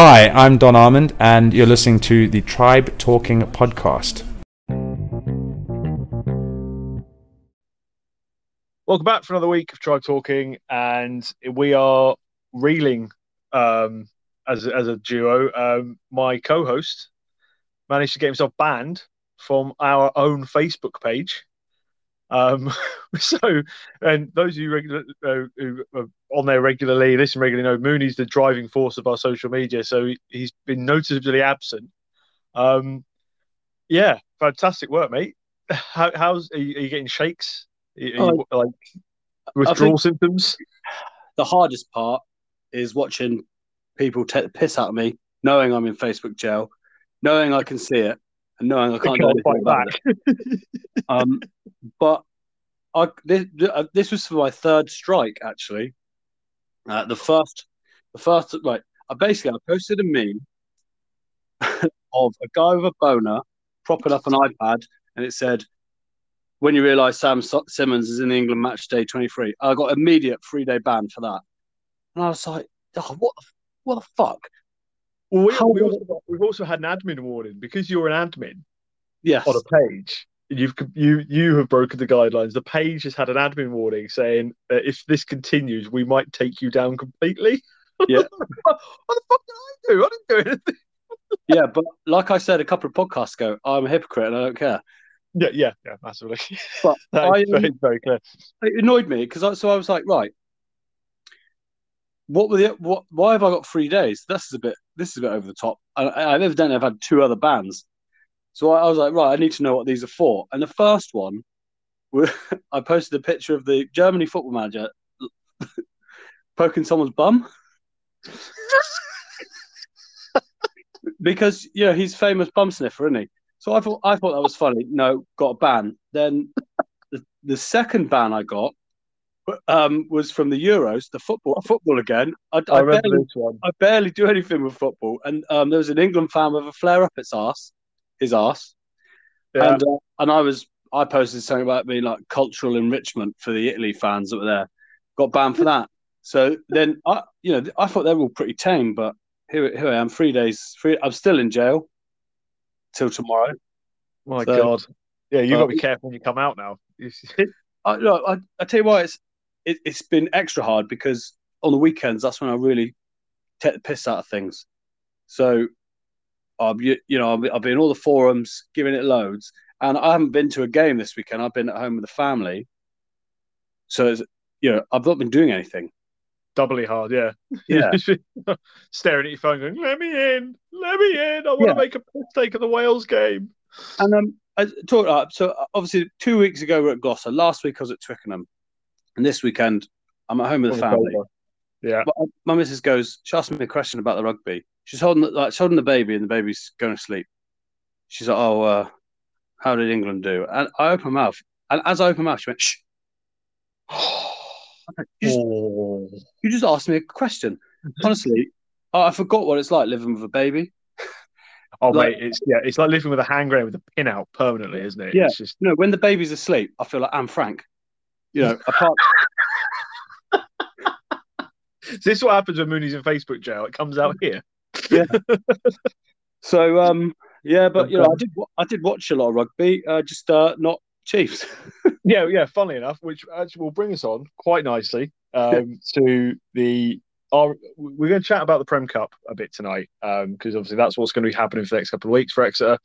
Hi, I'm Don Armand, and you're listening to the Tribe Talking podcast. Welcome back for another week of Tribe Talking, and we are reeling um, as as a duo. Um, my co-host managed to get himself banned from our own Facebook page. Um, so, and those of you regular, uh, who are on there regularly, listen regularly, know Mooney's the driving force of our social media. So he's been noticeably absent. Um, yeah, fantastic work, mate. How, how's are you, are you getting shakes? Are you, Oh, like withdrawal symptoms? The hardest part is watching people take the piss out of me, knowing I'm in Facebook jail, knowing I can see it, knowing I can't do anything fight about back. it. Um, but I this, uh, this was for my third strike actually. Uh, the first, the first like I basically I posted a meme of a guy with a boner propping up an iPad, and it said, "When you realise Sam Simmonds is in the England match day 23." I got immediate three day ban for that, and I was like, oh, "What? the- What the fuck?" Well, we, we also, we've also had an admin warning because you're an admin Yes, on a page. You've you you have broken the guidelines. The page has had an admin warning saying that if this continues, we might take you down completely. Yeah. what the fuck did I do? I didn't do anything. yeah, but like I said a couple of podcasts ago, I'm a hypocrite and I don't care. Yeah, yeah, yeah, massively. But I, very, very clear. it annoyed me because I, so I was like, right, what were the what? Why have I got three days? This is a bit. This is a bit over the top. I, I evidently have had two other bans, so I, I was like, right, I need to know what these are for. And the first one, I posted a picture of the Germany football manager poking someone's bum. because you know he's famous bum sniffer, isn't he? So I thought I thought that was funny. No, got a ban. Then the, the second ban I got um, was from the Euros, the football football again. I, I I, remember barely, this one. I barely do anything with football, and um, there was an England fan with a flare up its ass, his ass, Yeah. and uh, and I was I posted something about being like cultural enrichment for the Italy fans that were there. Got banned for that. So then I you know I thought they were all pretty tame, but here here I am, three days, three. I'm still in jail till tomorrow. My So- God. Yeah, you Uh, got to be careful when you come out now. I, look, I, I tell you why it's it, it's been extra hard because on the weekends that's when I really take the piss out of things. So, um, you, you know, I've been- in all the forums, giving it loads, and I haven't been to a game this weekend. I've been at home with the family, so it's, you know, I've not been doing anything. Doubly hard, yeah. Yeah. Staring at your phone, going, "Let me in, let me in. I want Yeah. to make a piss take of the Wales game." And um, I talked up. So obviously, two weeks ago we're at Gloucester. Last week I was at Twickenham, and this weekend I'm at home with the family. Yeah. But uh, my missus goes, she asked me a question about the rugby. She's holding the, like she's holding the baby, and the baby's going to sleep. She's like, "Oh, uh, how did England do?" And I open my mouth, and as I open my mouth, she went, "Shh." You just, Oh. you just asked me a question. Honestly, I I forgot what it's like living with a baby. Oh, Like- mate, it's yeah, it's like living with a hand grenade with a pin out permanently, isn't it? Yeah. It's just You know, when the baby's asleep, I feel like I'm Frank. You know, apart this is what happens when Mooney's in Facebook jail. It comes out here. Yeah. so um, yeah, but you know, I did I did watch a lot of rugby, uh, just uh, not Chiefs. Yeah, yeah. Funnily enough, which actually will bring us on quite nicely um, to the. Our, we're going to chat about the Prem Cup a bit tonight because obviously that's what's going to be happening for the next couple of weeks for Exeter.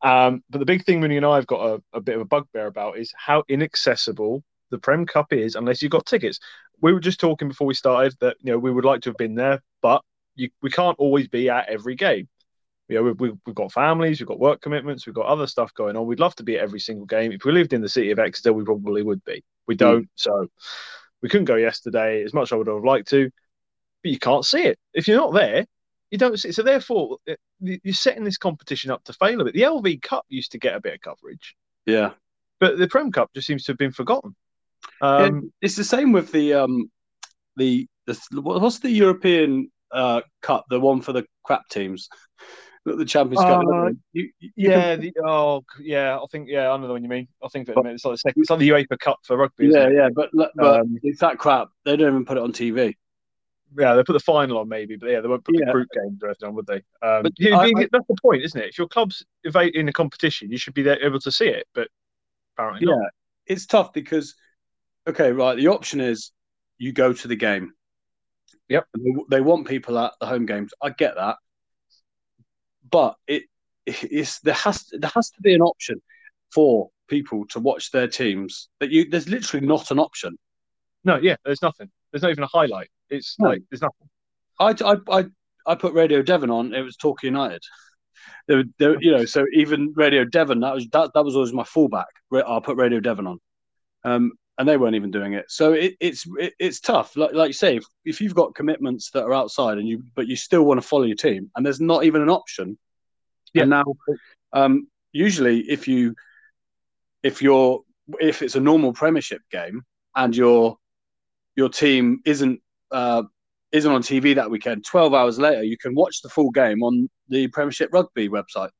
Um, but the big thing Mooney and I have got a, a bit of a bugbear about is how inaccessible the Prem Cup is unless you've got tickets. We were just talking before we started that you know we would like to have been there, but you, we can't always be at every game. You know, we've, we've, we've got families, we've got work commitments, we've got other stuff going on. We'd love to be at every single game. If we lived in the city of Exeter, we probably would be. We hmm. don't, so we couldn't go yesterday as much as I would have liked to, but you can't see it. If you're not there, you don't see it. So therefore, eh, it- you're setting this competition up to fail a bit. The LV Cup used to get a bit of coverage, Yeah, but the Prem Cup just seems to have been forgotten. Um, it's the same with the um, the, the what's the European uh cup, the one for the crap teams, the the Champions Cup. Uh, You- you yeah, can- the, oh, yeah. I think yeah, I know the one you mean. I think that it's like the second, it's like the UEFA Cup for rugby. Yeah, it? yeah, but but Um, it's that crap. They don't even put it on TV. yeah, they put the final on maybe, but yeah, they won't put Yeah. the group games or anything on, would they? Um, But I- I- that's the point, isn't it? If your club's in a competition, you should be there, able to see it, but apparently Yeah, not. it's tough because, okay, right. The option is you go to the game. Yep. And They, they want people at the home games. I get that, but it's there has there has to be an option for people to watch their teams. That you there's literally not an option. No, yeah, there's nothing. There's not even a highlight. It's No. like there's nothing. I, I, I, I put Radio Devon on. It was Talk United. There, were- there, you know, so even Radio Devon that was that, that was always my fallback. I'll put Radio Devon on, um, and they weren't even doing it. So it, it's it, it's tough. Like like you say, if, if you've got commitments that are outside and you but you still want to follow your team, and there's not even an option. Yeah. And now, um, usually if you if you're if it's a normal Premiership game and your your team isn't uh, isn't on TV that weekend. Twelve hours later, you can watch the full game on the Premiership Rugby website.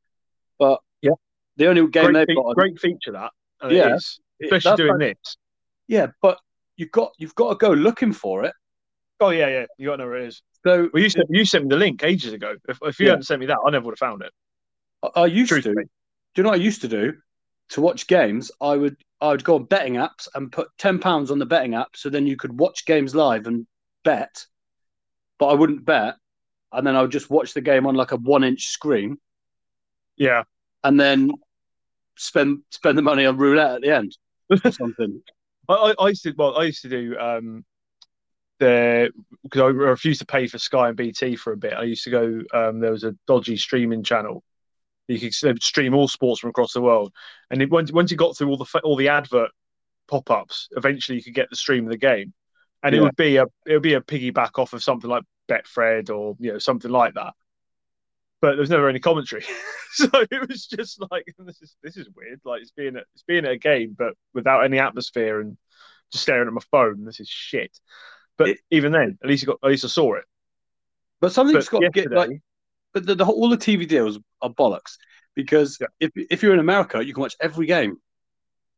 But Yeah. the only game Great, they've fe- got, on- great feature that. uh, Yeah. is, especially doing like- this. Yeah, but you've got you've got to go looking for it. Oh yeah, yeah. You got to know where it is. So Well, you sent you sent me the link ages ago. If, if you Yeah. hadn't sent me that, I never would have found it. I, I used to. Do you know what I used to do? To watch games, I would I would go on betting apps and put ten pounds on the betting app, so then you could watch games live and bet. But I wouldn't bet, and then I would just watch the game on like a one inch screen, Yeah, and then spend spend the money on roulette at the end or something. I, I, I used to. Well, I used to do um, the because I refused to pay for Sky and BT for a bit. I used to go. Um, there was a dodgy streaming channel. You could stream all sports from across the world, and it, once once you got through all the all the advert pop ups, eventually you could get the stream of the game, and it would be a it would be a piggyback off of something like Betfred or you know something like that. But there was never any commentary, so it was just like this is this is weird. Like it's being a, it's being at a game, but without any atmosphere and just staring at my phone. This is shit. But It- even then, at least you got at least I saw it. But something's But got to get like. But the, the all the TV deals are bollocks because Yeah. if if you're in America, you can watch every game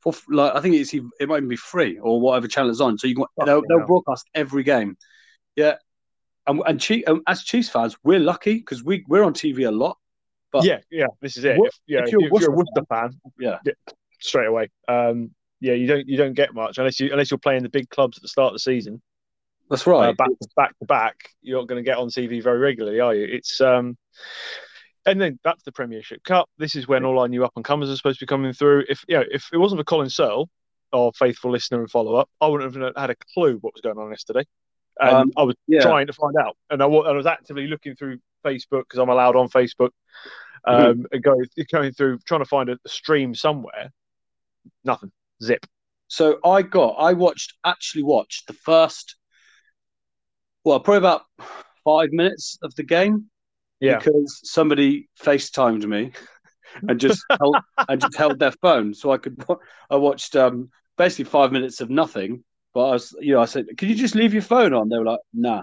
for like I think it's it might even be free or whatever channel it's on. So you can they'll, they'll broadcast every game. Yeah, and and Chief, um, as Chiefs fans, we're lucky because we we're on TV a lot. But- yeah, yeah, this is it. What- If, yeah, if you're if you're a Worcester Worcester fan, Yeah. straight away. Um, yeah, you don't you don't get much unless you unless you're playing the big clubs at the start of the season. That's right. uh, back to back to back, you're not going to get on TV very regularly, are you? It's um, and then that's the Premiership Cup. This is when all our new up and comers are supposed to be coming through. If you know, if it wasn't for Colin Searle, our faithful listener and follow up, I wouldn't have had a clue what was going on yesterday. And Um, I was yeah. trying to find out, and I, I was actively looking through Facebook because I'm allowed on Facebook, um, and going going through trying to find a, a stream somewhere. Nothing. Zip. So I got, I watched, actually watched the first, well, probably about five minutes of the game Yeah. because somebody FaceTimed me and just held, and just held their phone, so I could. I watched um, basically five minutes of nothing. But I was, you know, I said, "Can you just leave your phone on?" They were like, "Nah."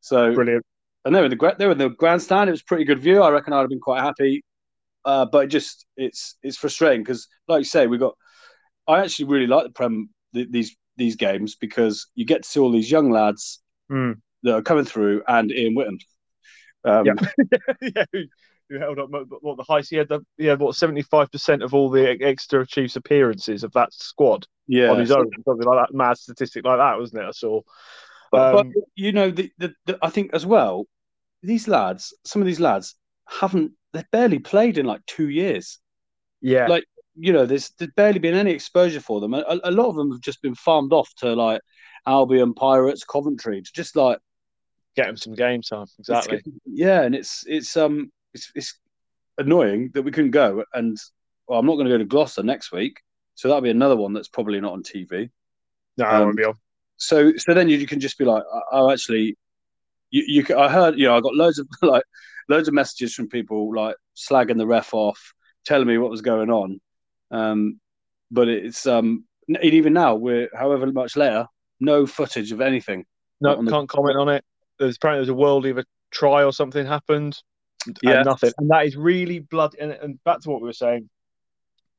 So Brilliant. and they were in the they were in the grandstand. It was a pretty good view. I reckon I'd have been quite happy. Uh, but it just it's it's frustrating because, like you say, we got. I actually really like the prem th- these these games because you get to see all these young lads Mm. that are coming through and Ian Whitten. Um, Yeah. yeah, who, who held up what the highest? He had the, he had what seventy five percent of all the extra Chiefs appearances of that squad yeah. on his own, something like that. Mad statistic like that, wasn't it? I saw. But, Um, but you know, the, the, the I think as well, these lads, some of these lads haven't they've barely played in like two years. Yeah, like, you know, there's, there's barely been any exposure for them. A, a lot of them have just been farmed off to like Albion, Pirates, Coventry, to just like get him some game time. Exactly. yeah, and it's it's um it's it's annoying that we couldn't go. And well, I'm not going to go to Gloucester next week, so that'll be another one that's probably not on TV. No, I um, won't be on. So so then you, you can just be like, oh, actually, you you can, I heard you know I got loads of like loads of messages from people like slagging the ref off, telling me what was going on. Um, but it's um even now we're however much later, no footage of anything. No, can't comment on it. There's apparently there's a world either try or something happened. and Yeah. nothing. And that is really blood. And, and back to what we were saying,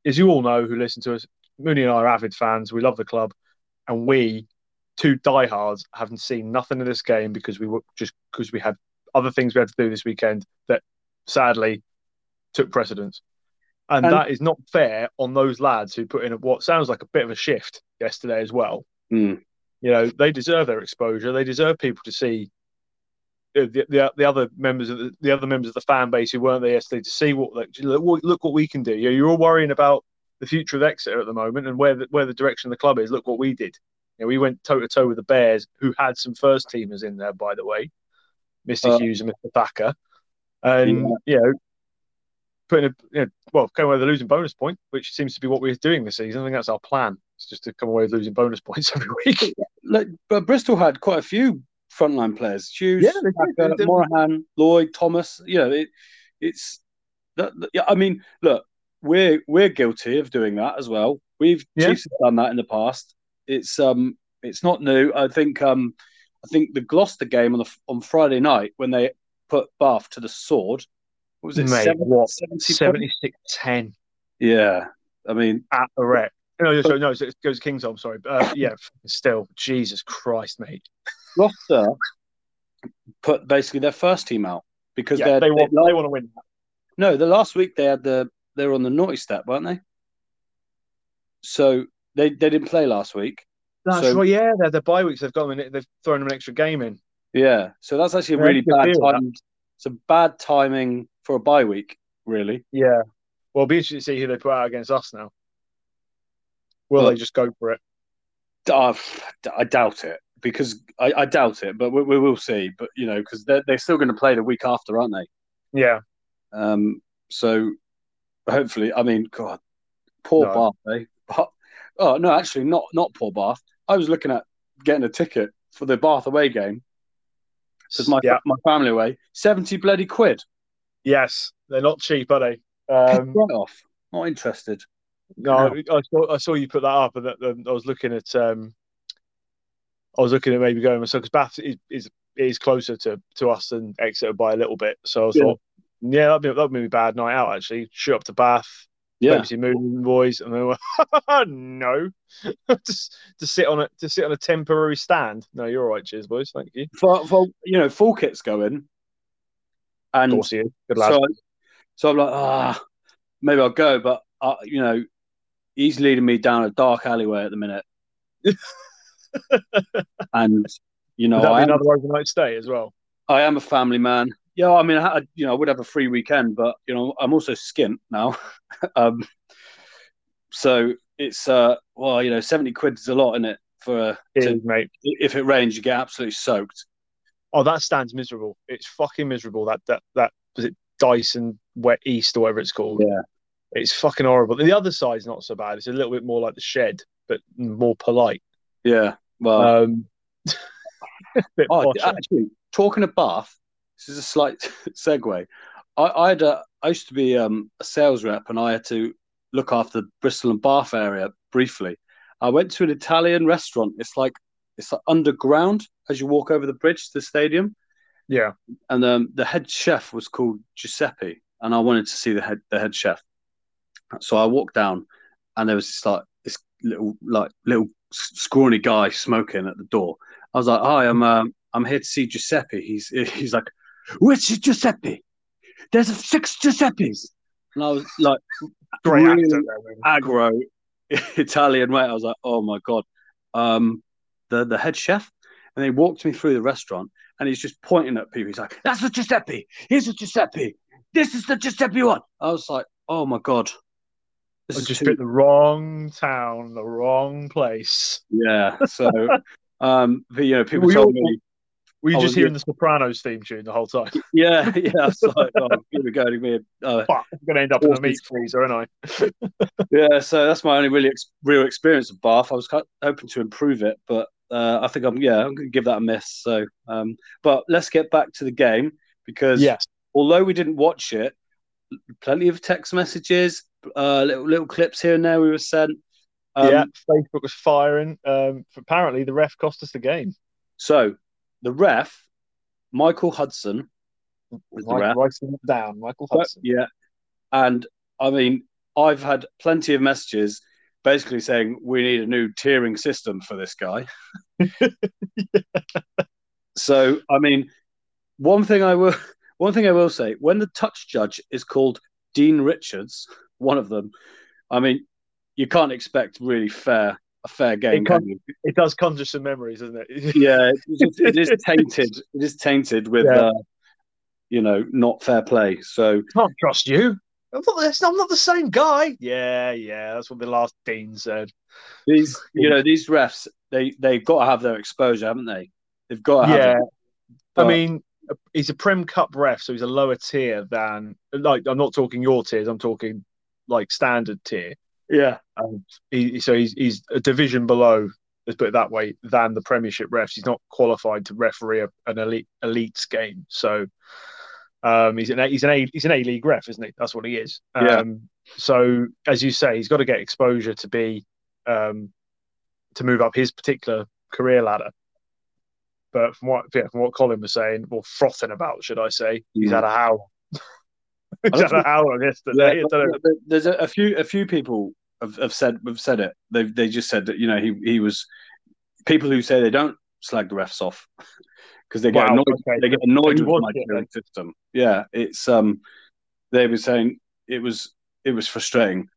as you all know who listen to us, Mooney and I are avid fans. We love the club, and we two diehards, haven't seen nothing of this game because we were just because we had other things we had to do this weekend that sadly took precedence. And, And- that is not fair on those lads who put in what sounds like a bit of a shift yesterday as well. Mm. You know, they deserve their exposure. They deserve people to see the, the, the other members of the, the other members of the fan base who weren't there yesterday to see what like, look, what- look what we can do. You know, you're all worrying about the future of Exeter at the moment and where the, where the direction of the club is. Look what we did. You know, we went toe to toe with the Bears, who had some first teamers in there, by the way, Mr. Uh, Hughes and Mr. Thacker, and you know, putting a you know, well, going away with a losing bonus point, which seems to be what we're doing this season. I think that's our plan. It's just to come away with losing bonus points every week. Look, but Bristol had quite a few frontline players: Hughes, Yeah, they did. They. Morahan, Lloyd, Thomas. You know, it, it's that. that- Yeah, I mean, look, we're we're guilty of doing that as well. We've Yeah. Done that in the past. It's um, it's not new. I think um, I think the Gloucester game on the on Friday night when they put Bath to the sword. What was it Mate, seven- what? 70 points? 76 10 Yeah, I mean, at the Rec. No, so, no, it goes Kingsholm, sorry. But, uh, yeah, still, Jesus Christ, mate. Gloucester put basically their first team out because Yeah, they're, want, they- they want to win. No, the last week they had the they were on the naughty step, weren't they? So they they didn't play last week. That's So- right, yeah, they're the bye weeks. They've got them in, they've thrown them an extra game in. Yeah, so that's actually a really bad time. It's a bad timing for a bye week, really. Yeah. Well, it'll be interesting to see who they put out against us now. Will Well- they just go for it? Uh, I doubt it because I, I doubt it, but we, we will see. But you know, because they're they're still going to play the week after, aren't they? Yeah. Um, so hopefully, I mean, God, poor No. Bath, eh? But, oh no, actually, not not poor Bath. I was looking at getting a ticket for the Bath away game because my yeah. my family away seventy bloody quid. Yes. They're not cheap, are they? Um, right off. Not interested. no, I saw, I saw you put that up, and that, that- I was looking at um, I was looking at maybe going myself because Bath is, is is closer to, to us than Exeter by a little bit. So I Yeah. thought, yeah, that'd be that'd be a bad night out actually. Shoot up to Bath, Yeah, Pepsi Moon boys, and they were no, just to sit on a to sit on a temporary stand. No, you're all right, cheers, boys. Thank you. for, for you know, full kit's going, Of and course, you. Good lad. so so I'm like, ah, maybe I'll go, but uh, you know, he's leading me down a dark alleyway at the minute, and you know, I am, another overnight stay as well? I am a family man. Yeah, I mean, I, had- you know, I would have a free weekend, but you know, I'm also skint now. um, so it's uh, well, you know, seventy quid is a lot, isn't it? For uh, It to, is, mate. if it rains, you get absolutely soaked. Oh, that stand's miserable. It's fucking miserable. That that that was it. Dyson Wet East or whatever it's called. Yeah. It's fucking horrible. The other side's not so bad. It's a little bit more like the shed, but more polite. Yeah. Well, Um, Oh, actually, talking of Bath, this is a slight segue. I, I had a, I used to be um, a sales rep, and I had to look after the Bristol and Bath area briefly. I went to an Italian restaurant. It's like it's like underground as you walk over the bridge to the stadium, yeah. and um, the head chef was called Giuseppe, and I wanted to see the head the head chef. So I walked down, and there was this like little like little scrawny guy smoking at the door. I was like, "Hi, I'm um, I'm here to see Giuseppe." He's he's like, "Which is Giuseppe? There's six Giuseppes." And I was like, Great Really actor. aggro Italian way. I was like, "Oh my god!" Um, the the head chef, and he walked me through the restaurant, and he's just pointing at people. He's like, "That's the Giuseppe. Here's the Giuseppe. This is the Giuseppe one." I was like, "Oh my god." This is just too- the wrong town, the wrong place. yeah. So, um, but, you know, people We told all- me, Were you I just hearing the Sopranos theme tune the whole time? yeah, yeah. I was like, oh, here we go. me. Uh, Fuck, I'm going to end up in a meat freezer, aren't I? yeah, so that's my only really ex- real experience of Bath. I was kind hoping to improve it, but uh, I think I'm yeah, I'm going to give that a miss. So, um, but let's get back to the game because Yes. although we didn't watch it, plenty of text messages, uh, little little clips here and there we were sent. Um, yeah. Facebook was firing. Um, apparently, the ref cost us the game. So the ref, Michael Hudson, was the Right, ref. writing it down, Michael But- Hudson. yeah, and I mean, I've had plenty of messages basically saying we need a new tiering system for this guy. So, I mean, one thing I will one thing I will say when the touch judge is called Dean Richards, one of them, I mean, you can't expect really fair a fair game. It, con- it does conjure some memories, doesn't it? yeah, it, it is tainted. It is tainted with, yeah. uh, you know, not fair play. So can't trust you. I'm not, I'm not the same guy. Yeah, yeah, that's what the last dean said. These, you know, these refs, they they've got to have their exposure, haven't they? They've got to yeah. But... I mean, he's a Prem Cup ref, so he's a lower tier than like I'm not talking your tiers. I'm talking like standard tier. Yeah. Um, he, so he's he's a division below. Let's put it that way than the Premiership refs. He's not qualified to referee a, an elite elites game. So um, he's an he's an A he's an A League ref, isn't he? That's what he is. Um, yeah. So as you say, he's got to get exposure to be um, to move up his particular career ladder. But from what yeah, from what Colin was saying, or frothing about, should I say, he's had a howl. he's had a howl yesterday. Yeah, there's a, a, few a few people have, have said have said it. They they just said that you know he he was people who say they don't slag the refs off because they get wow, annoyed. Okay. They get annoyed with my it, system. Yeah, it's um, they were saying it was it was frustrating,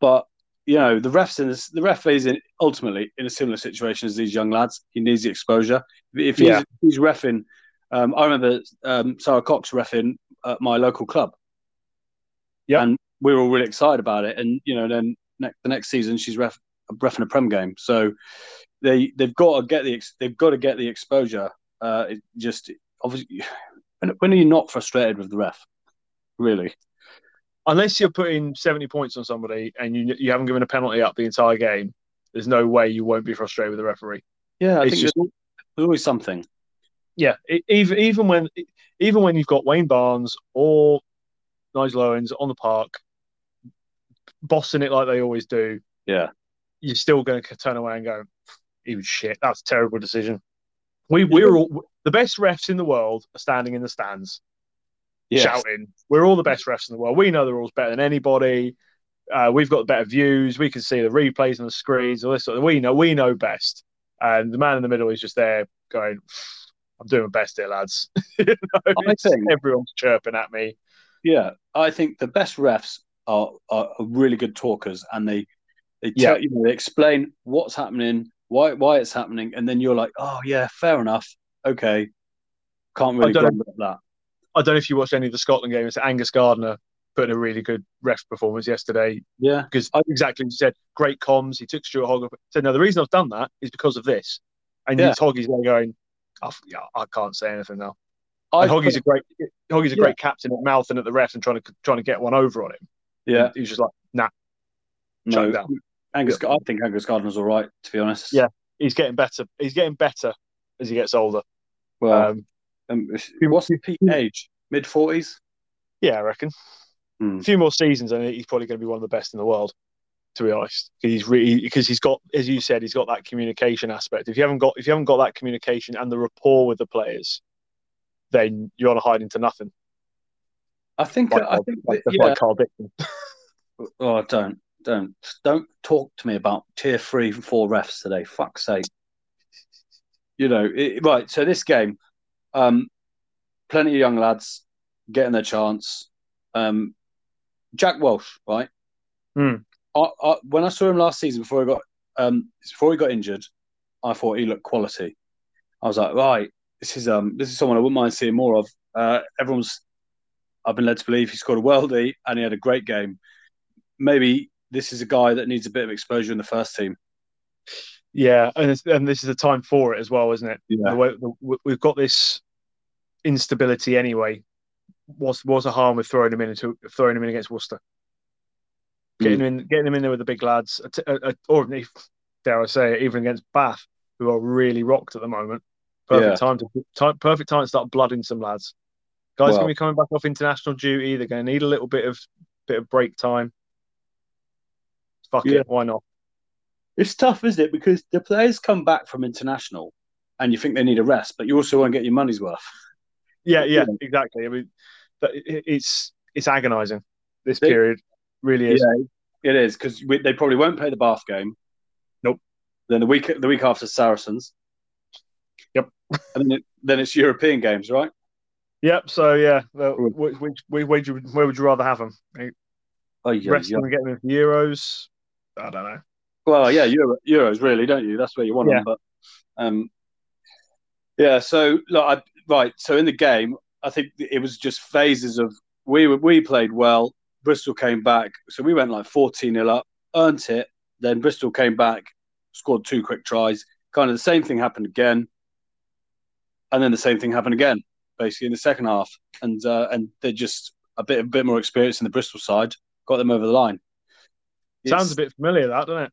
but you know, the refs in this, the ref is in, ultimately in a similar situation as these young lads. He needs the exposure. If he's, yeah. he's refing, um, I remember um, Sara Cox refing at my local club. Yeah, and we were all really excited about it. And you know, then ne- the next season she's ref refing a prem game. So they they've got to get the they've got to get the exposure. Uh, it just obviously, when, when are you not frustrated with the ref? Really? unless you're putting 70 points on somebody and you you haven't given a penalty up the entire game, there's no way you won't be frustrated with the referee. Yeah, I it's think just, there's always something. Yeah, it, even even when even when you've got Wayne Barnes or Nigel Owens on the park, bossing it like they always do. Yeah, you're still going to turn away and go, "He was shit. That's a terrible decision." We we're all the best refs in the world are standing in the stands yes. shouting. We're all the best refs in the world. We know the rules better than anybody. Uh, we've got better views. We can see the replays on the screens. All this sort of, we know we know best. And the man in the middle is just there going, "I'm doing my best here, lads." you know, I think everyone's chirping at me. Yeah, I think the best refs are, are, really good talkers, and they they tell, yeah. you know they explain what's happening, why why it's happening, and then you're like, "Oh yeah, fair enough, okay." Can't really grumble at that. I don't know if you watched any of the Scotland games. Angus Gardner put in a really good ref performance yesterday. Yeah, because I, exactly he said great comms. He took Stuart Hogg. Said no, the reason I've done that is because of this. And yeah. Hoggy's there going, oh, yeah, I can't say anything now. And Hoggy's a great Hoggy's a yeah. great captain at mouthing at the ref and trying to trying to get one over on him. Yeah, he's just like, nah, no. Down. Angus, yeah. I think Angus Gardner's all right, to be honest. Yeah, he's getting better. He's getting better as he gets older. Well, um, um, what's his peak age? Mid forties? Yeah, I reckon. Hmm. A few more seasons, and he's probably going to be one of the best in the world. To be honest, because he's really because he's got, as you said, he's got that communication aspect. If you haven't got, if you haven't got that communication and the rapport with the players, then you're on a hide into nothing. I think. Like, I think. Like, yeah. Karl Dickson. oh, don't, don't, don't talk to me about tier three and four refs today. Fuck's sake. You know, it, right. So this game, um, plenty of young lads getting their chance. Um, Jack Walsh, right? Mm. I, I, when I saw him last season before he got um, before he got injured, I thought he looked quality. I was like, right, this is um, this is someone I wouldn't mind seeing more of. Uh, everyone's, I've been led to believe he scored a worldie and he had a great game. Maybe this is a guy that needs a bit of exposure in the first team. Yeah, and and this is a time for it as well, isn't it? Yeah. Way, we've got this instability anyway. Was was a harm with throwing him in into throwing him in against Worcester, getting mm. him in, getting him in there with the big lads, or dare I say, it, even against Bath, who are really rocked at the moment. Perfect yeah. time to time, perfect time to start blooding some lads. Guys well, going to be coming back off international duty. They're going to need a little bit of bit of break time. Fuck yeah. it, why not? It's tough, isn't it? Because the players come back from international, and you think they need a rest, but you also want to get your money's worth. Yeah, yeah, exactly. I mean, it's it's agonising. This period really is. Yeah, It is because they probably won't play the Bath game. Nope. Then the week the week after Saracens. And then, it, then it's European games, right? Yep. So yeah, well, which, which, where, would you where would you rather have them? Oh yeah, Rest yeah. them and get them for Euros. I don't know. Well, yeah, Euro, Euros really, don't you? That's where you want Yeah. them. But um, yeah. So look, I, right. So in the game, I think it was just phases of we we played well. Bristol came back, so we went like fourteen 0 up, earned it. Then Bristol came back, scored two quick tries. Kind of the same thing happened again, and then the same thing happened again, basically in the second half. And uh, and they're just a bit a bit more experience in the Bristol side, got them over the line. Sounds a bit familiar, that doesn't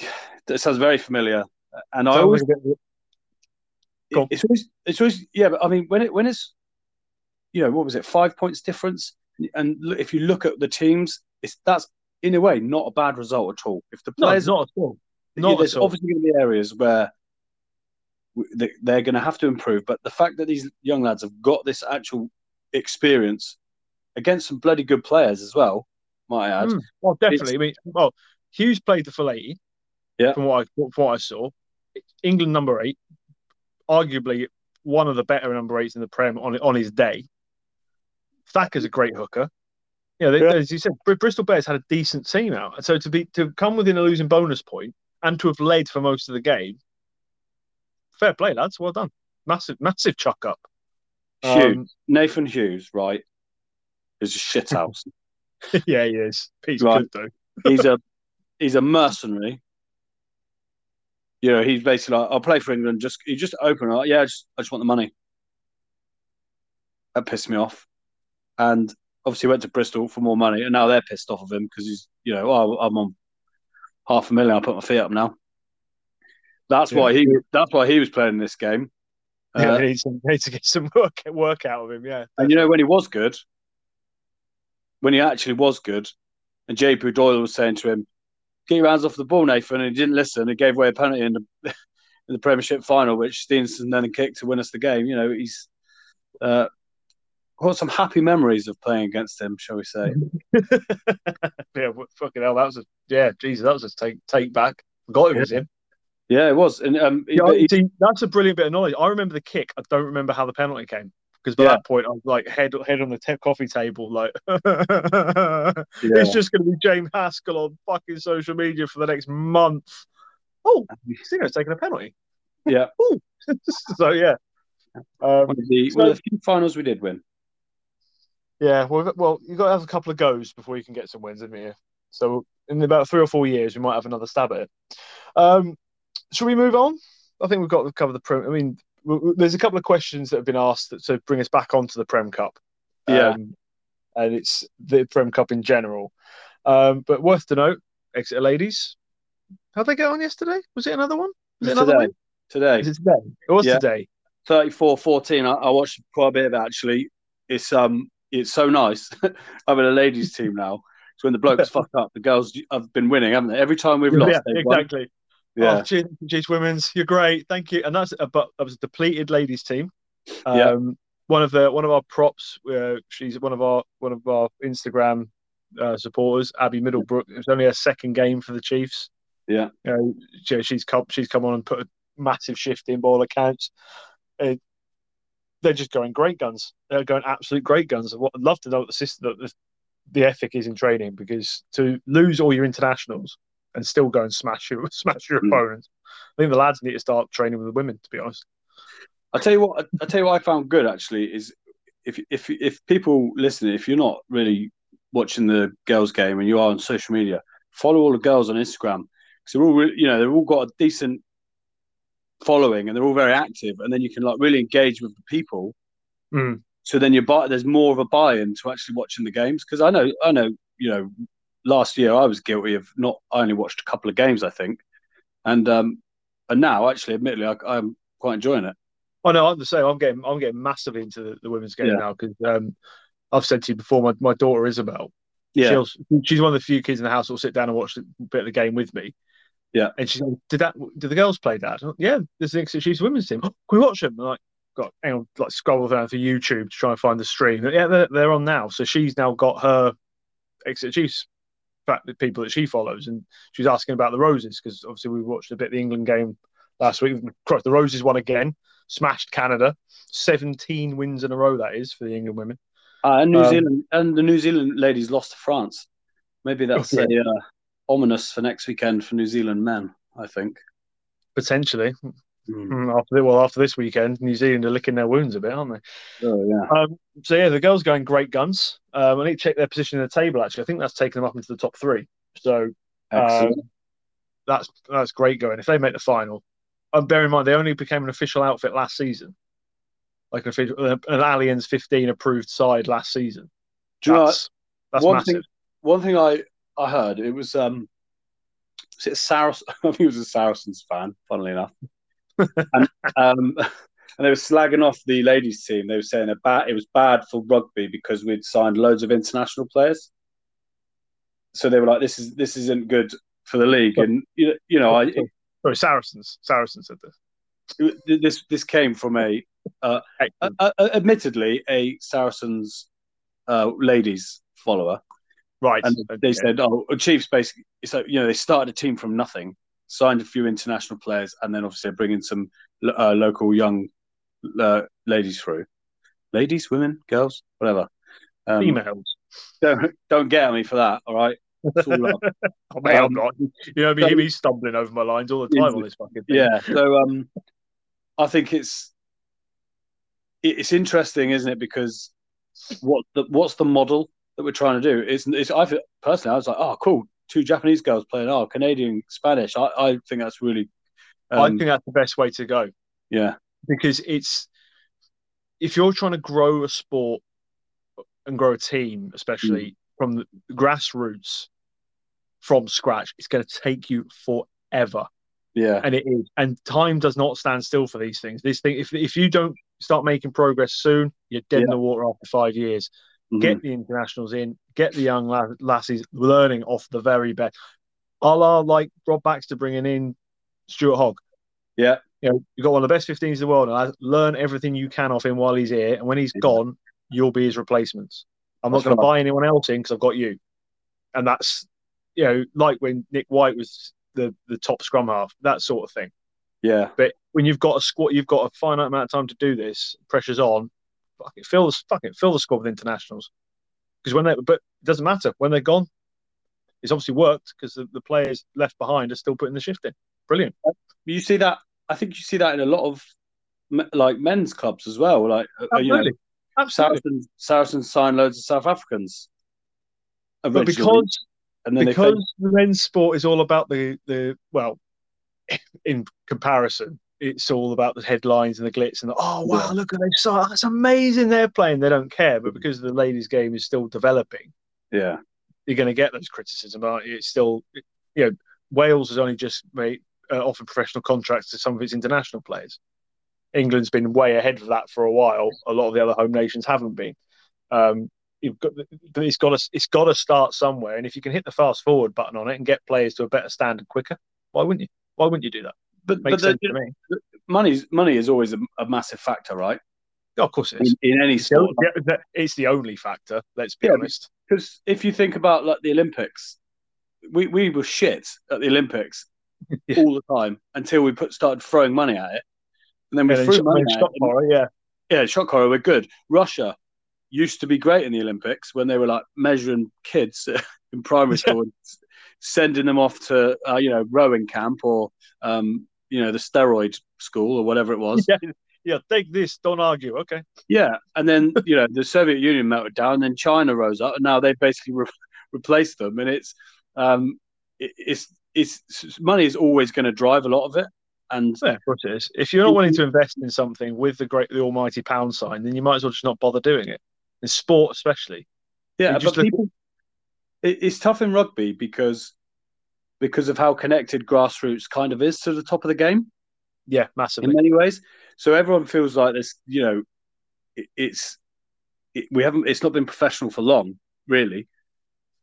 it? That sounds very familiar, and I always bit- it's always it's always yeah. But I mean, when it when it's you know what was it five points difference, and if you look at the teams, it's that's in a way not a bad result at all. If the no, players not at all. yeah, Not there's at all. obviously going to be areas where they're going to have to improve, but the fact that these young lads have got this actual experience against some bloody good players as well, might I add. Mm, well, definitely. I mean, well, Hughes played the full eighty. Yeah. From what I from what I saw, England number eight, arguably one of the better number eights in the Prem on on his day. Thacker's a great hooker. Yeah, they, Yeah. as you said, Bristol Bears had a decent team out, and so to be to come within a losing bonus point and to have led for most of the game, fair play, lads. Well done. Massive, massive chuck up. Hughes, Um, Nathan Hughes, right, is a shithouse. yeah, he is. He's Right. good though. he's a he's a mercenary. You know, he's basically like, I'll play for England. Just he just open like, yeah, I just I just want the money. That pissed me off, and obviously went to Bristol for more money, and now they're pissed off of him because he's you know, oh, I'm on half a million. I'll put my feet up now. That's Yeah. why he that's why he was playing this game. Yeah, Uh, need, some, need to get some work work out of him. Yeah, And you know when he was good, when he actually was good, and JP Doyle was saying to him, "Get your hands off the ball, Nathan," and he didn't listen. He gave away a penalty in the in the Premiership final, which Steenson then kicked to win us the game. You know, he's uh, got some happy memories of playing against him, shall we say? yeah, fucking hell, that was a yeah, Jesus, that was a take take back. Forgot it was him. Yeah, it was. And um, Yeah, he- see, that's a brilliant bit of knowledge. I remember the kick. I don't remember how the penalty came because by Yeah. that point I was like head head on the te- coffee table, like yeah. it's just going to be James Haskell on fucking social media for the next month. Oh, Casino's taking a penalty. yeah. so yeah, um, One of the, one of the few finals we did win. Yeah, well, well, you've got to have a couple of goes before you can get some wins, haven't you? So, in about three or four years, we might have another stab at it. Um, should we move on? I think we've got to cover the Prem. I mean, there's a couple of questions that have been asked that, to bring us back onto the Prem Cup. Yeah. Um, and it's the Prem Cup in general. Um, but worth to note, Exeter ladies, how'd they get on yesterday? Was it another one? Was it another Today. win? Today. Is it today? It was Yeah. today. 34-14. I, I watched quite a bit of it actually. It's um it's so nice having a ladies team now. So when the blokes fuck up, the girls have been winning, haven't they? Every time we've lost, yeah, they've won. Yeah, Oh, cheers, cheers, women's. You're great. Thank you. And that's a, but that was a depleted ladies team. Um, Yeah. One of the one of our props. Uh, she's one of our one of our Instagram uh, supporters, Abby Middlebrook. It was only her second game for the Chiefs. Yeah. You know, she, she's come she's come on and put a massive shift in ball accounts. Uh, they're just going great guns. They're going absolute great guns. I'd love to know what the system, the, the ethic is in training because to lose all your internationals and still go and smash your smash your Mm. opponents. I think the lads need to start training with the women. To be honest, I tell you what. I tell you what I found good actually is if if if people listening, if you're not really watching the girls' game and you are on social media, follow all the girls on Instagram because they're all you know they've all got a decent following and they're all very active, and then you can like really engage with the people. Mm. So then you buy. There's more of a buy-in to actually watching the games because I know I know you know last year I was guilty of not. I only watched a couple of games I think, and um and now actually admittedly I, I'm quite enjoying it. I know I'm the same. I'm getting I'm getting massively into the, the women's game Yeah. now because um, I've said to you before. My, my daughter Isabel, Yeah, she'll, she's one of the few kids in the house who'll sit down and watch a bit of the game with me. Yeah. and she's like, "Did that? Did the girls play that? Yeah, there's the Chiefs women's team. Oh, can we watch them? I'm like, got hang on, like scroll down through YouTube to try and find the stream. Yeah, they're, they're on now. So she's now got her Exeter Chiefs fact the people that she follows, and she was asking about the Roses because obviously we watched a bit of the England game last week. The Roses won again, smashed Canada, seventeen wins in a row. That is for the England women. Uh, and New Um, Zealand and the New Zealand ladies lost to France. Maybe that's Yeah. a, uh, ominous for next weekend for New Zealand men. I think. Potentially, Mm. Mm, after well after this weekend, New Zealand are licking their wounds a bit, aren't they? Oh yeah. Um, so yeah, the girls going great guns. Um, I need to check their position in the table. Actually, I think that's taken them up into the top three. So. Um, that's that's great going. If they make the final, and bear in mind they only became an official outfit last season, like an, official, an Allianz 15 approved side last season. Do you know That's, that's one massive. thing? One thing I I heard it was um, was it Saracen? I think it was a Saracens fan. Funnily enough, and um, and they were slagging off the ladies' team. They were saying it. It was bad for rugby because we'd signed loads of international players. So they were like, "This is this isn't good for the league." And you you know, I Sorry, Saracens. Saracens said this. this this came from a, uh, a, a admittedly a Saracens uh, ladies follower, right. and they okay. said, "Oh, Chiefs basically." So you know, they started a team from nothing, signed a few international players, and then obviously bringing some uh, local young uh, ladies through. Ladies, women, girls, whatever. Um, females. Don't don't get at me for that. All right. It's all. Oh, mate, I'm um, not. You know, me, so- me stumbling over my lines all the time on this fucking thing. yeah. So um, I think it's it's interesting, isn't it? Because what the what's the model that we're trying to do? It's it's I feel, personally I was like, oh, cool, two Japanese girls playing, oh, Canadian Spanish. I, I think that's really, I um, think that's the best way to go. yeah, because it's if you're trying to grow a sport and grow a team, especially from the grassroots, from scratch, it's going to take you forever, yeah, and it is. And time does not stand still for these things. This thing, if if you don't start making progress soon, you're dead in the water after five years. Mhm. Get the internationals in, get the young la- lassies learning off the very best. A la like Rob Baxter bringing in Stuart Hogg yeah, you know, you've got one of the best 15s in the world, and learn everything you can off him while he's here. And when he's gone, you'll be his replacements. I'm That's not going right. to buy anyone else in because I've got you. And that's, you know, like when Nick White was the the top scrum half, that sort of thing. yeah, But when you've got a squad, you've got a finite amount of time to do this. Pressure's on. Fuck it, fill the fuck it, fill the squad with internationals. Because when they, but it doesn't matter when they're gone. It's obviously worked because the, the players left behind are still putting the shift in. Brilliant. You see that? I think you see that in a lot of like men's clubs as well. Like uh, you know, Absolutely. Absolutely. Saracens, Saracens signed loads of South Africans. But because and then because the men's sport is all about the the well, in comparison, it's all about the headlines and the glitz and the, oh wow, Yeah. look at they saw that's amazing they're playing. They don't care, but because the ladies' game is still developing, yeah, you're going to get those criticism. Aren't you? It's still, you know, Wales has only just made uh, offered professional contracts to some of its international players. England's been way ahead of that for a while. A lot of the other home nations haven't been. Um, you've got, but it's got to it's got to start somewhere. And if you can hit the fast forward button on it and get players to a better standard quicker, why wouldn't you? Why wouldn't you do that? But Makes but the, sense to me. money's money is always a, a massive factor, right? Oh, of course it In, in any It's the, sport, only, it's the only factor. Let's be Yeah, honest. because if you think about like the Olympics, we we were shit at the Olympics Yeah. all the time until we put started throwing money at it, and then we then threw shot- money at shot it. horror, yeah. yeah, shot horror, we're good. Russia used to be great in the Olympics when they were like measuring kids in primary school and sending them off to uh, you know rowing camp or um, you know the steroid school or whatever it was. yeah. Yeah, take this. Don't argue. Okay. Yeah, and then you know the Soviet Union melted down, then China rose up, and now they've basically re- replaced them. And it's um, it, it's it's money is always going to drive a lot of it, and Yeah, of course it is. If you're not willing to invest in something with the great, the almighty pound sign, then you might as well just not bother doing it. In sport, especially. yeah, but people, it, it's tough in rugby because because of how connected grassroots kind of is to the top of the game Yeah, massively. in many ways. So everyone feels like this, you know, it, it's it, we haven't it's not been professional for long, really,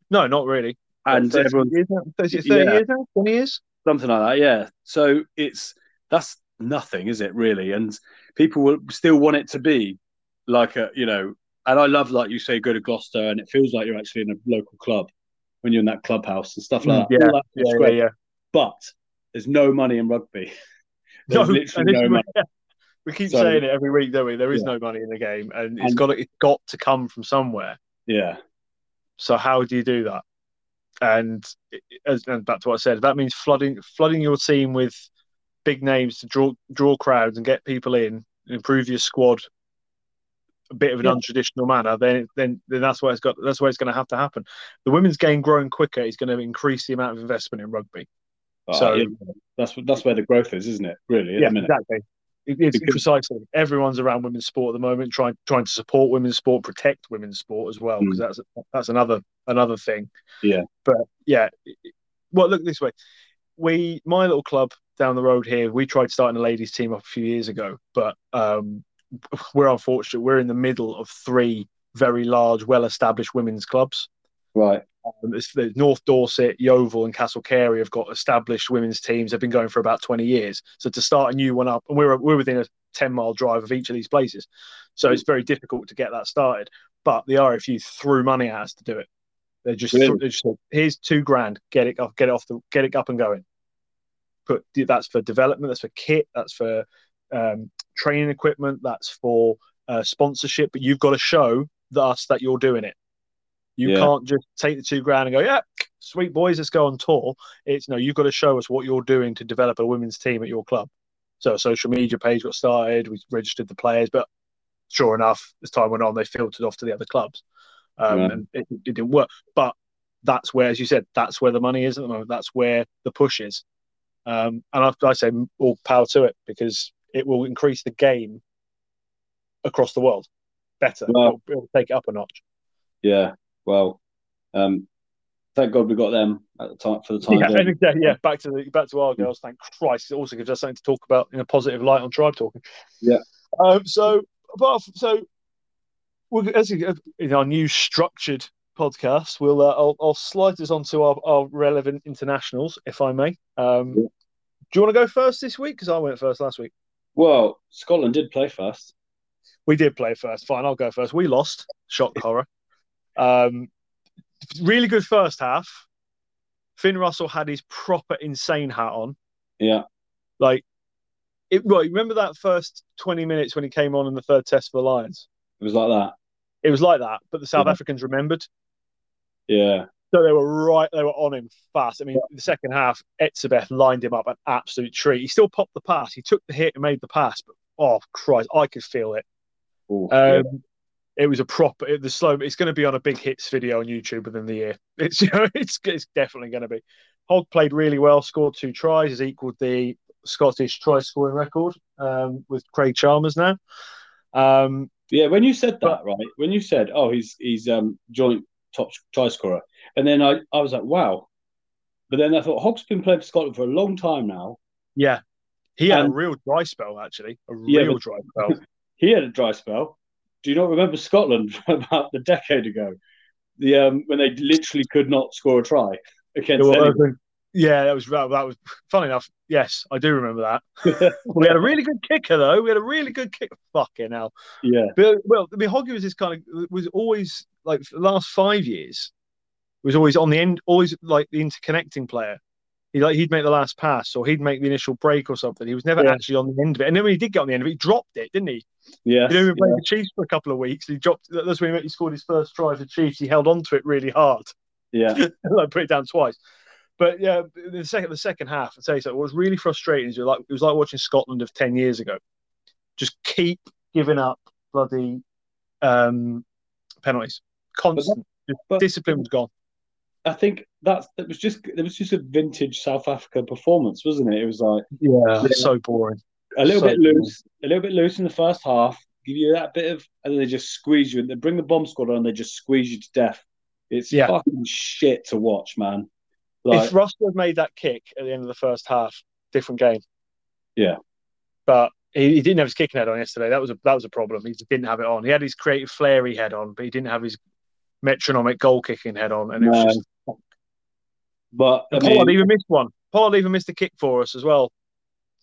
No, not really. and 30 everyone years now? 30, 30 Yeah. years now? 20 years? something like that yeah so it's that's nothing is it really and people will still want it to be like a you know and i love like you say go to gloucester and it feels like you're actually in a local club when you're in that clubhouse and stuff like Mm, yeah, that. Yeah, yeah, yeah. But there's no money in rugby. There's No, literally no money. yeah. We keep So- saying it every week, don't we? There is Yeah. no money in the game, and it's And- got to, it's got to come from somewhere. Yeah, So how do you do that? And, as, and back to what I said, that means flooding flooding your team with big names to draw draw crowds and get people in, improve your squad a bit of an Yeah. untraditional manner. Then then then that's where it's got that's where it's going to have to happen. The women's game growing quicker is going to increase the amount of investment in rugby. Uh, So- yeah, that's that's where the growth is, isn't it? Really, yeah, exactly. It- It's Because- precisely. Everyone's around women's sport at the moment, trying trying to support women's sport, protect women's sport as well, because that's that's another another thing. Yeah. But yeah, well, look this way. We my little club down the road here. We tried starting a ladies' team up a few years ago, but um, we're unfortunate. We're in the middle of three very large, well-established women's clubs. Right. Um, North Dorset, Yeovil, and Castle Cary have got established women's teams. They've been going for about 20 years. So to start a new one up, and we're we're within a 10 mile drive of each of these places, so it's very difficult to get that started. But the RFU threw money at us to do it. They just, Really? they just here's two grand, get it off, get it off the, get it up and going. Put that's for development, that's for kit, that's for um, training equipment, that's for uh, sponsorship. But you've got to show us that you're doing it. You Yeah. can't just take the two grand and go, yeah, sweet boys, let's go on tour. It's no, you've got to show us what you're doing to develop a women's team at your club. So a social media page got started, we registered the players, but sure enough, as time went on, they filtered off to the other clubs. Um, Right. and it, it didn't work. But that's where, as you said, that's where the money is at the moment. That's where the push is. Um, and I, I say all power to it because it will increase the game across the world better. Well- it'll, it'll take it up a notch. Yeah. Well, um, thank God we got them at the time for the time Yeah, yeah, yeah. Back to the back to our girls. Thank Christ, it also gives us something to talk about in a positive light on tribe talking. Yeah. Um. So, apart from, so, as you- in our new structured podcast, we'll uh, I'll, I'll slide us onto our, our relevant internationals, if I may. Um. Yeah. Do you want to go first this week? Because I went first last week. Well, Scotland did play first. We did play first. Fine, I'll go first. We lost. Shock horror. Um, really good first half. Finn Russell had his proper insane hat on. Yeah. Like, it. Well, remember that first twenty minutes when he came on in the third test for the Lions? It was like that. It was like that, but the South Yeah. Africans remembered, Yeah. So they were right. They were on him fast. I mean, the second half, Etzebeth lined him up an absolute treat. He still popped the pass. He took the hit and made the pass, but oh Christ, I could feel it. Ooh, Um, yeah. It was a proper it, the slow. It's going to be on a big hits video on YouTube within the year. It's you know, it's it's definitely going to be. Hogg played really well, scored two tries, has equalled the Scottish try scoring record um, with Craig Chalmers now. Um, Yeah, when you said that, right? When you said, "Oh, he's he's um joint top try scorer," and then I, I was like, "Wow," but then I thought Hogg's been playing for Scotland for a long time now. yeah, he had a real dry spell actually, a Yeah, real but- dry spell. He had a dry spell. Do you not remember Scotland about a decade ago? The um when they literally could not score a try against anyone. yeah, that was that was funny enough. Yes, I do remember that. we had a really good kicker though. We had a really good kick. Fucking hell. Yeah, But well, I mean, Hoggy was this kind of was always like for the last five years was always on the end, always like the interconnecting player. He like he'd make the last pass or he'd make the initial break or something. He was never Yeah. actually on the end of it. And then when he did get on the end of it, he dropped it, didn't he? yeah, You know, he played yeah. the Chiefs for a couple of weeks. He dropped. That's when he scored his first try for the Chiefs. He held on to it really hard. yeah. I put it down twice. But yeah, the second the second half, I tell you so. What was really frustrating is you're like it was like watching Scotland of ten years ago. Just keep giving up bloody um, penalties, constant. Just but- discipline was gone. I think that's that was just it was just a vintage South Africa performance, wasn't it? It was like Yeah, so boring. a little So bit loose, a little bit loose in the first half, give you that bit of, and then they just squeeze you. And they bring the bomb squad on, and they just squeeze you to death. It's Yeah. fucking shit to watch, man. Like, if Russell had made that kick at the end of the first half, different game. Yeah. but he, he didn't have his kicking head on yesterday. That was a that was a problem. He didn't have it on. He had his creative flary head on, but he didn't have his metronomic goal kicking head on, and it was just but I Pollard mean, even missed one. Pollard even missed a kick for us as well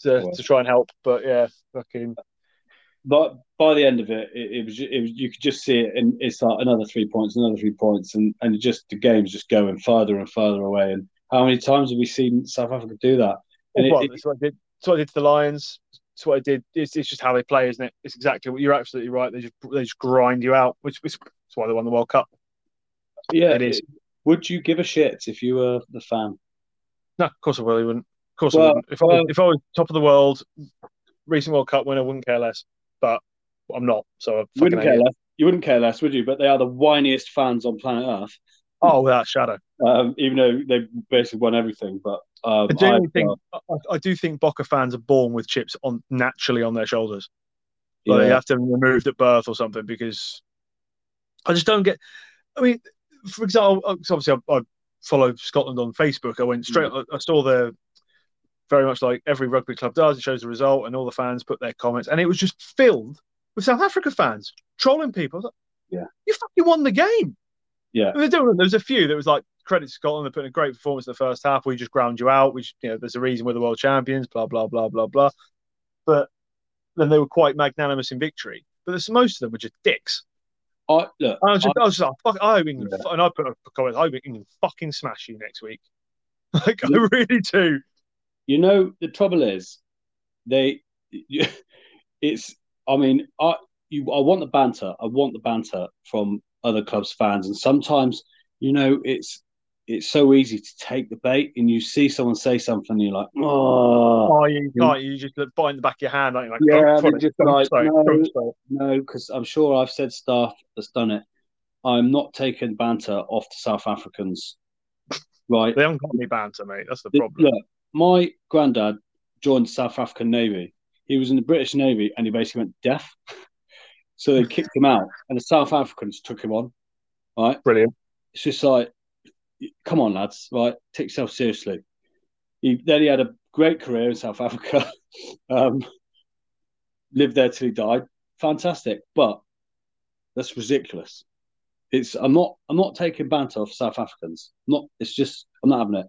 to, Well. to try and help. But yeah, fucking but by the end of it, it, it was it was you could just see it, and it's like another three points, another three points, and and just the game's just going further and further away. And how many times have we seen South Africa do that? And well, it- that's what I did. That's what I did to the Lions. It's what I did. It's, it's just how they play, isn't it? It's exactly what you're absolutely right. They just they just grind you out, which, is why they won the World Cup. yeah, it is. Would you give a shit if you were the fan? No, of course I really wouldn't. Of course I wouldn't. If I if I was top of the world, recent World Cup winner, I wouldn't care less. But I'm not, so I wouldn't care it. less. You wouldn't care less, would you? But they are the whiniest fans on planet Earth. Oh, without a shadow. Um, even though they've basically won everything, but um, I I- think I, I do think Boca fans are born with chips on naturally on their shoulders. Like they have to be removed at birth or something because I just don't get. I mean, for example, uh, obviously I, I follow Scotland on Facebook. I went straight. I, I saw the very much like every rugby club does. It shows the result, and all the fans put their comments, and it was just filled with South Africa fans trolling people. Like, Yeah. you fucking won the game. yeah, There there was a few that was like credit to Scotland. They put in a great performance in the first half. We just ground you out. We, you know, there's a reason we're the world champions. Blah blah blah blah blah. But then they were quite magnanimous in victory. But most of them were just dicks. I, look, I was just, I- I, was just like, fuck, I hope England, Yeah. and I put a comment, I hope England fucking smash you next week. Like. I really do. You know, the trouble is, they, it's. I mean, I you, I want the banter. I want the banter from other clubs' fans, and sometimes, you know, it's it's so easy to take the bait, and you see someone say something, and you're like, oh, Oh, you can't, you just look behind the back of your hand, aren't you? Like, Yeah, "Don't I throw mean, it, just like, no. don't throw it." no, because I'm sure I've said stuff that's done it. I'm not taking banter off the South Africans, right? They haven't got any banter, mate. That's the The- problem. Look, my granddad joined the South African Navy. He was in the British Navy and he basically went deaf. So they kicked him out and the South Africans took him on. Right? Brilliant. It's just like, come on, lads, right? Take yourself seriously. He, then he had a great career in South Africa. um, lived there till he died. Fantastic. But that's ridiculous. It's I'm not I'm not taking banter off South Africans. Not it's just I'm not having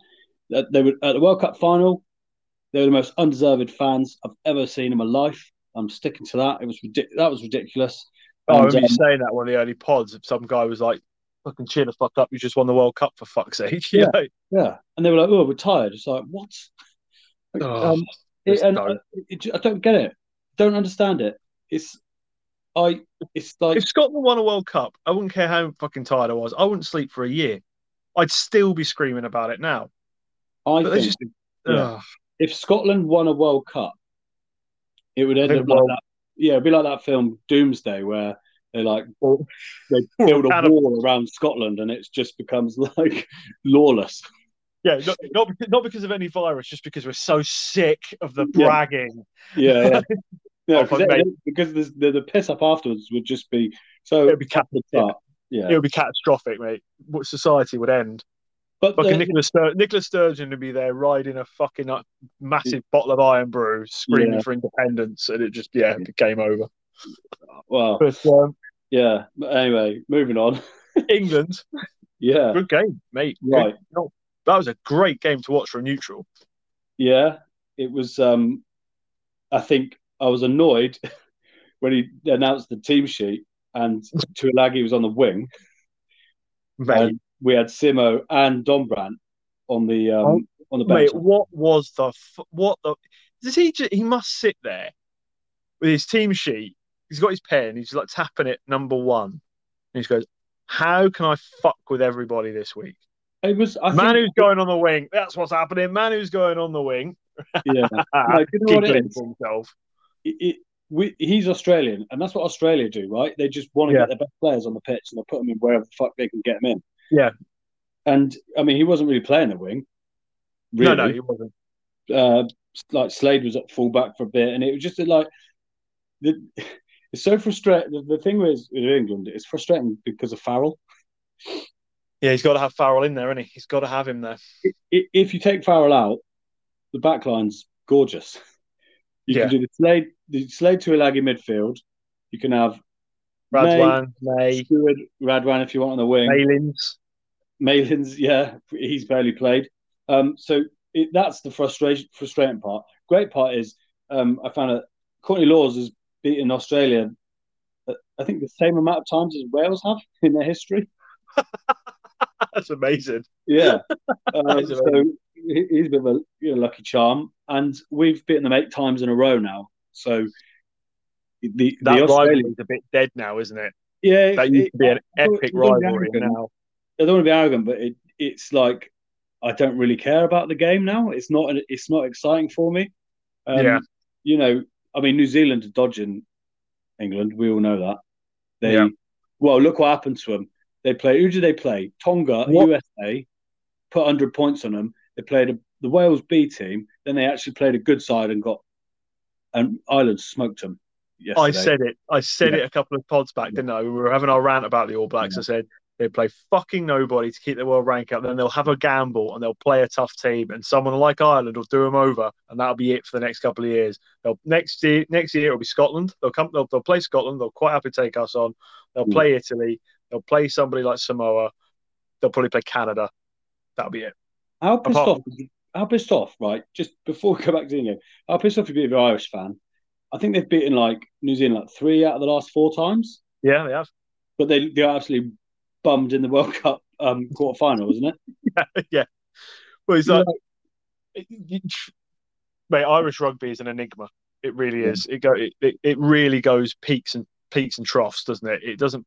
it. They were at the World Cup final. They were the most undeserved fans I've ever seen in my life. I'm sticking to that. It was ridic- that was ridiculous. Oh, I remember you um, saying that one of the early pods. If some guy was like, fucking cheer the fuck up. You just won the World Cup for fuck's sake. Yeah. know? yeah, and they were like, "Oh, we're tired." It's like what? Oh, um, it, and. I, it, I don't get it. Don't understand it. It's I. It's like If Scotland won a World Cup, I wouldn't care how fucking tired I was. I wouldn't sleep for a year. I'd still be screaming about it now. I But think just, yeah. If Scotland won a World Cup, it would end up like that. Yeah, it'd be like that film Doomsday, where they like they build a wall around Scotland, and it just becomes like lawless. yeah, not, not, because, not because of any virus, just because we're so sick of the bragging. Yeah, yeah, yeah. Oh, Because, because the, the the piss up afterwards would just be so. It'd be cat- yeah. It would be catastrophic, mate. What society would end. But Fucking the- Nicholas, Stur- Nicola Sturgeon would be there riding a fucking uh, massive bottle of Irn-Bru, screaming Yeah. for independence, and it just yeah, game over. Well, But um, yeah. But anyway, moving on. England, Yeah, good game, mate. Right. No, that was a great game to watch for a neutral. Yeah, it was. Um, I think I was annoyed when he announced the team sheet and Tuilagi was on the wing. Mate, And we had Simo and Dombrandt on the um, on the bench. mate, what was the f- what the? Does he? Just, he must sit there with his team sheet. He's got his pen. He's like tapping it number one. And he just goes, "How can I fuck with everybody this week?" It was. I Manu's think, going on the wing. That's what's happening. Man who's going on the wing. yeah. No, you know what it is? himself. It, it, we, he's Australian, and that's what Australia do, right? They just want to Yeah. get their best players on the pitch, and they put them in wherever the fuck they can get them in. Yeah. And I mean, he wasn't really playing the wing. Really. No, no, he wasn't. uh, like Slade was at fullback for a bit, and it was just like the, it's so frustrating. The, the thing with, with England, it's frustrating because of Farrell. Yeah, he's got to have Farrell in there, and he? He's got to have him there. If you take Farrell out, the back line's gorgeous. You Yeah. can do the Slade, the Slade Tuilagi midfield. You can have Radwan, May, May, Steward, Radwan if you want on the wing. Malins. Malins, yeah, he's barely played. Um, so it, that's the frustration, frustrating part. Great part is um, I found that Courtney Lawes has beaten Australia. uh, I think the same amount of times as Wales have in their history. That's amazing. Yeah, uh, is so he's a bit of a you know, lucky charm, and we've beaten them eight times in a row now. So the the That Australians, rivalry's a bit dead now, isn't it? yeah, That used to be an it- epic it rivalry. Now, I don't want to be arrogant, but it, it's like I don't really care about the game now. It's not it's not exciting for me. Um, Yeah. you know, I mean, New Zealand are dodging England. We all know that. They Yeah. well, look what happened to them. They play. Who did they play? Tonga, What- USA, put hundred points on them. They played a, the Wales B team. Then they actually played a good side and got and Ireland smoked them. Yesterday. I said it. I said Yeah. it a couple of pods back, didn't I? We were having our rant about the All Blacks. I said they play fucking nobody to keep their world rank up. Then they'll have a gamble and they'll play a tough team, and someone like Ireland will do them over, and that'll be it for the next couple of years. They'll next year. Next year it'll be Scotland. They'll come. They'll, they'll play Scotland. They'll quite happy to take us on. They'll Mm. play Italy. They'll play somebody like Samoa. They'll probably play Canada. That'll be it. How pissed Apart- off? How pissed off? Right, just before we go back to the game, how pissed off you be if you're an Irish fan? I think they've beaten like New Zealand like three out of the last four times, Yeah, they have. but they they're absolutely bummed in the World Cup um, quarter final, isn't it? yeah. yeah. Well, it's like, it- mate, Irish rugby is an enigma. It really Yeah. is. It go. It, it, it really goes peaks and peaks and troughs, doesn't it? It doesn't.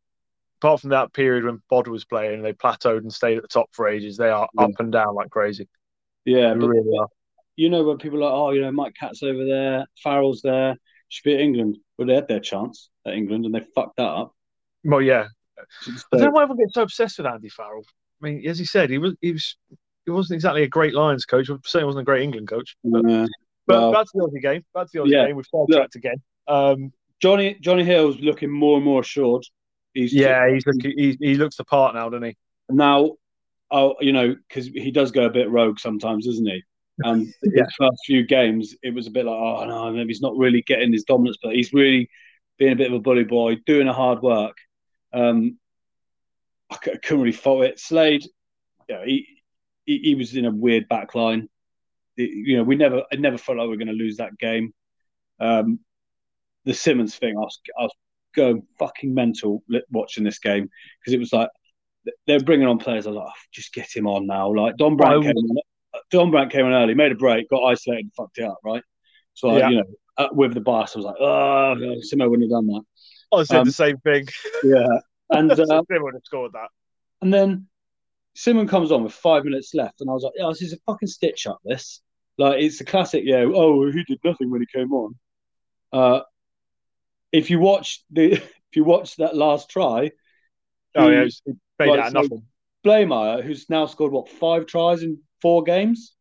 Apart from that period when Bod was playing, they plateaued and stayed at the top for ages. They are Yeah. up and down like crazy. Yeah, They really are. you know when people are like, oh, you know, Mike Catt's over there, Farrell's there, should be at England. Well, they had their chance at England and they fucked that up. Well, yeah. I don't know why everyone gets so obsessed with Andy Farrell. I mean, as he said, he was he was he wasn't exactly a great Lions coach. Certainly wasn't a great England coach. But, uh, but well- back to the Aussie game. Back to the Aussie Yeah. game. We've sidetracked again. Um, Jonny Jonny Hill's looking more and more assured. He's yeah, he's looking, he, he looks the part now, doesn't he? now, oh, you know, because he does go a bit rogue sometimes, doesn't he? And Yeah. his first few games, it was a bit like, oh no, maybe he's not really getting his dominance, but he's really being a bit of a bully boy, doing a hard work. Um, I c- I couldn't really fault it. Slade, yeah, he, he he was in a weird back line. It- you know, we never, I never felt like we were going to lose that game. Um, the Simmonds thing, I was, I was going fucking mental watching this game because it was like they're bringing on players. I was like, oh, just get him on now. Like Dombrandt came on, Dombrandt came on early, made a break, got isolated, and fucked it up, right? So I, you know, uh, with the bias, I was like, oh, Simo wouldn't have done that. I said Um, the same thing. Yeah, and uh, they would have scored that. and then Simo comes on with five minutes left, and I was like, yeah, this is a fucking stitch up. This, like, it's a classic. Yeah, oh, he did nothing when he came on. Uh, if you watch the, if you watch that last try, Oh he- yeah, it made Right, out so- nothing. Blamire, who's now scored what five tries in four games,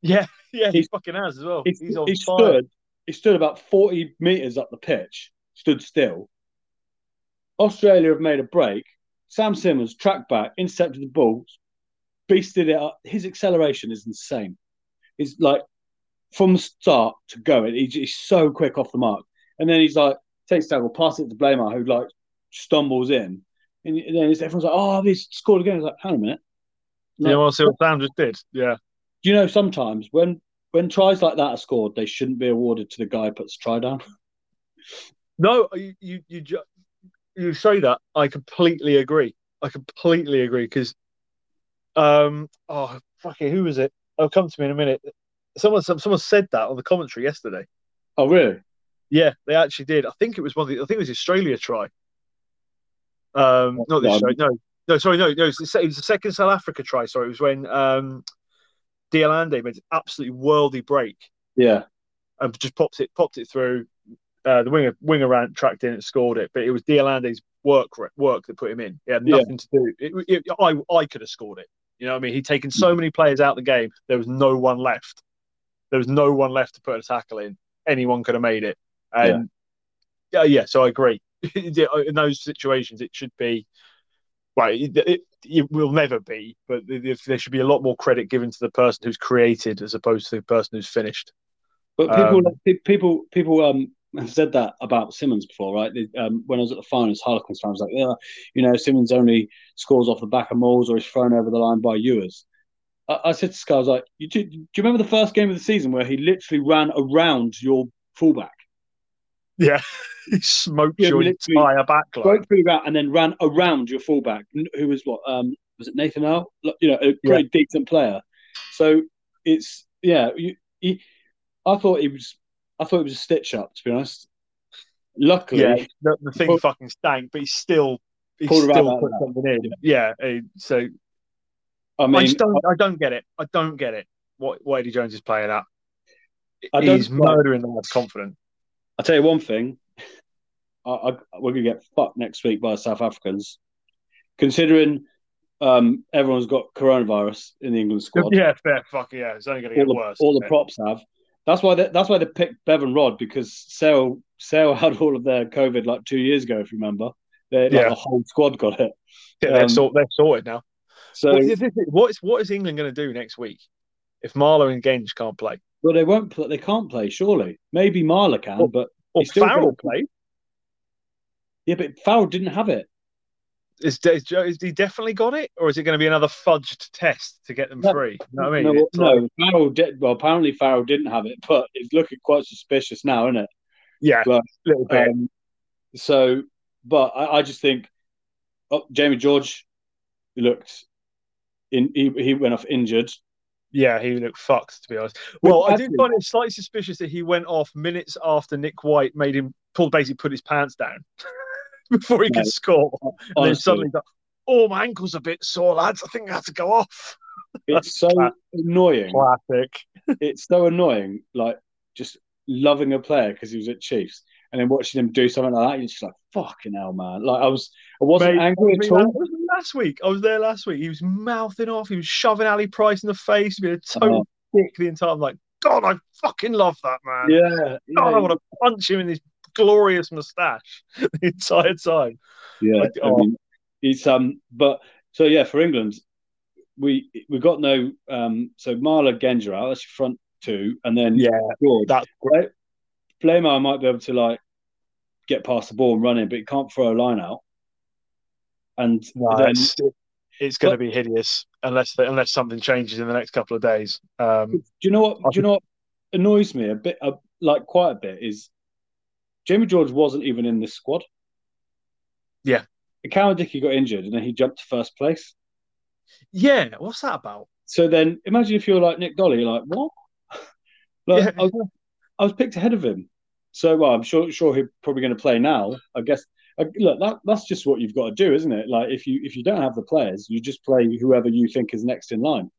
Yeah, yeah, he He- fucking has as well. he, He's on he fire. stood. He stood about forty meters up the pitch, stood still. Australia have made a break. Sam Simmonds tracked back, intercepted the ball, beasted it up. His acceleration is insane. He's like from the start to going. He's, he's so quick off the mark, and then he's like takes tackle, pass it to Blamire, who like stumbles in, and then everyone's like, "Oh, he's scored again." He's like, "Hang on a minute." You know what? See what Sam just did. Yeah, Do you know sometimes when when tries like that are scored, they shouldn't be awarded to the guy who puts the try down. no, you you you, ju- you say that. I completely agree. I completely agree because, um, oh fucking, who was it? I'll come to me in a minute. Someone someone said that on the commentary yesterday. Oh, really? Yeah, they actually did. I think it was one of the. I think it was Australia try. Um, not the Yeah. Australia. No, no, sorry, no, no. It was, the, it was the second South Africa try. Sorry, it was when um, de Allende made an absolutely worldy break Yeah, and just popped it, popped it through. Uh, the winger winger ran tracked in and scored it, but it was de Allende's work work that put him in. It had Yeah. nothing to do. It, it, I I could have scored it. You know what I mean? He'd taken so many players out of the game. There was no one left. There was no one left to put a tackle in. Anyone could have made it. And yeah, yeah. So I agree. in those situations, it should be. Well, it, it, it will never be, but if there should be a lot more credit given to the person who's created as opposed to the person who's finished. but people Um, people people um have said that about Simmonds before, right? Um, when I was at the finals, Harlequins fans like, yeah, you know, Simmonds only scores off the back of mauls or is thrown over the line by Ewers. I, I said to Sky, I was like, you do, do you remember the first game of the season where he literally ran around your fullback? Yeah, he smoked Yeah, your entire backline. broke through that and then ran around your fullback, who was what? Um, was it Nathan Earle? You know, a pretty decent player. So it's yeah. You, he, I thought he was. I thought it was a stitch up. To be honest. Luckily, Yeah, the, the thing Pulled- fucking stank, but he still he still put something in. Yeah, eh, so I I, mean, just don't I don't get it. I don't get it. What what Eddie Jones is playing at. I He's murdering the lad's confidence. I'll tell you one thing. I, I, we're going to get fucked next week by South Africans, considering um, everyone's got coronavirus in the England squad. Yeah, fair. Fuck yeah, it's only going to all get the, worse. all the props have. That's why they, that's why they picked Bevan Rodd because Sale Sale had all of their COVID like two years ago, if you remember. They, like, Yeah. the whole squad got it. Yeah, they're, um, sort, they're sorted now. So, What is, what is what is England going to do next week if Marler and Genge can't play? well, they won't. Play, they can't play. Surely, maybe Marler can, Well- but still Farrell play? yeah, but Farrell didn't have it. Is, is, is he definitely got it, or is it going to be another fudged test to get them No, free? You know what I mean? no, like- no, Farrell did. Well, apparently Farrell didn't have it, but it's looking quite suspicious now, isn't it? yeah, But, little bit. Um, so, but I, I just think oh, Jamie George looked in. He, he went off injured. Yeah, he looked fucked to be honest. Well, I do find it slightly suspicious that he went off minutes after Nick White made him pull basically put his pants down before he No, could score. And then suddenly, got, oh, my ankle's a bit sore, lads. I think I have to go off. it's so Classic. annoying. Classic. It's so annoying. Like just loving a player because he was at Chiefs, and then watching him do something like that, you're just like, "Fucking hell, man!" Like I was, I wasn't Mate, angry at all. last week. I was there last week. He was mouthing off. He was shoving Ali Price in the face. He was a total uh-huh. dick the entire. I'm like, God, I fucking love that man. Yeah, God, I want to punch him in his glorious moustache the entire time. yeah. Like, I oh. mean, it's um, but so yeah, for England, we we got no um. So Marler out. That's your front two, and then Yeah, George. that's great. Blamire might be able to like get past the ball and run in, but he can't throw a line out. And No, then, it's, it's going to be hideous unless unless something changes in the next couple of days. Um, do you know what? Do you know what annoys me a bit? Uh, like quite a bit is Jamie George wasn't even in this squad. Yeah. Cowan-Dickie got injured and then he jumped to first place. yeah, what's that about? So then imagine if you're like Nick Dolly, you're like what? like, Yeah. I, was, I was picked ahead of him. So well, I'm sure sure he's probably going to play now. I guess. Uh, Look, that, that's just what you've got to do, isn't it? Like if you if you don't have the players, you just play whoever you think is next in line.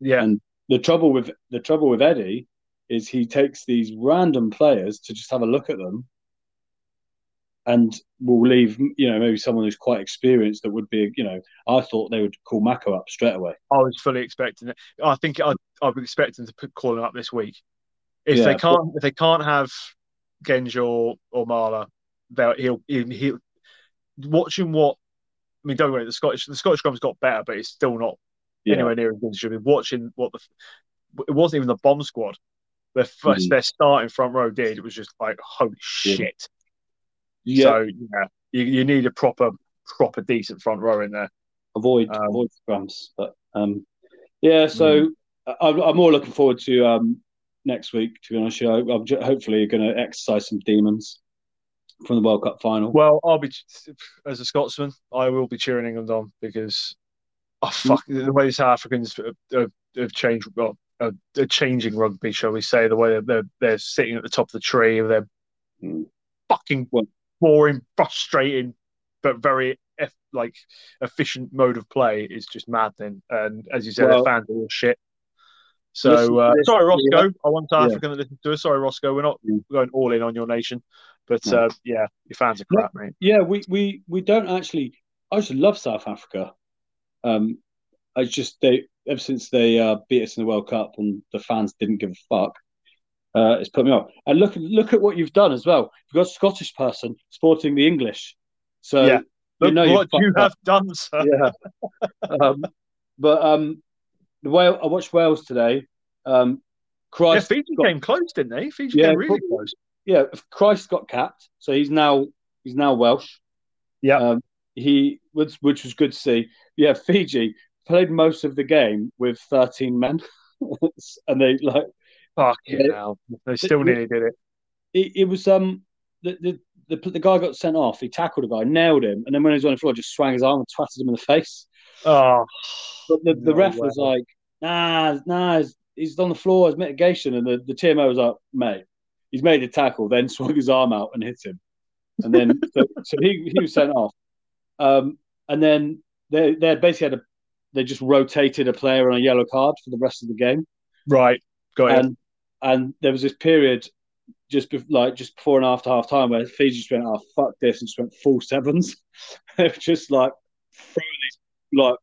Yeah, And the trouble with the trouble with Eddie is he takes these random players to just have a look at them, and we'll leave you know maybe someone who's quite experienced that would be you know I thought they would call Mako up straight away. I was fully expecting it. I think I I was expecting to put call him up this week. If Yeah, they can't, if they can't have Genge or, or Marler, they'll he'll he'll, he'll watching what. I mean, don't worry. The Scottish the Scottish scrum's got better, but it's still not Yeah. anywhere near as good as should be. Watching what the it wasn't even the bomb squad. Their first, Mhm. their starting front row did. It was just like holy shit. Yeah, So yeah, you, you need a proper proper decent front row in there. avoid Um, avoid scrums, but um, yeah. So I, I'm more looking forward to um next week. To be honest, you. I'm hopefully going to exercise some demons from the World Cup final. Well, I'll be as a Scotsman, I will be cheering England on because oh fuck the way the South Africans have, have, changed, well, uh, they're changing rugby, shall we say? The way they're they're, they're sitting at the top of the tree, they're Mm. fucking Well- boring, frustrating, but very eff- like efficient mode of play is just maddening. And as you said, Well- their fans are all shit. So Listen uh, this, sorry, yeah. I want South Yeah. African to listen to us. Sorry, Roscoe. We're not Mm. going all in on your nation, but No. uh, yeah, your fans are crap, mate. Yeah, we we we don't actually. I just love South Africa. Um, I just they ever since they uh, beat us in the World Cup and the fans didn't give a fuck. Uh, it's put me off. And look look at what you've done as well. You've got a Scottish person sporting the English. So Yeah. you know what you fucked up. have done, sir. Yeah. um, but um, the Wales. I watched Wales today. Um, Yeah, Christ Fiji got- came close, didn't they? Fiji Yeah, came really close. yeah, Chris got capped, so he's now he's now Welsh. Yeah. um, he which which was good to see. Yeah, Fiji played most of the game with thirteen men, and they like Fucking Yeah. hell. They still nearly did it. it, it was um the, the the the guy got sent off. He tackled a guy, nailed him, and then when he was on the floor, just swung his arm and twatted him in the face. Oh, But the, the No ref way. was like, "Nah, nah, he's, he's on the floor as mitigation," and the, the TMO was like, "Mate, he's made a tackle, then swung his arm out and hit him, and then so, so he he was sent off, um, and then they they basically had a they just rotated a player on a yellow card for the rest of the game, right. Got it. And there was this period just bef- like just before and after half time where Fiji just went, "Oh fuck this," and just went full sevens. it was just like throwing these like.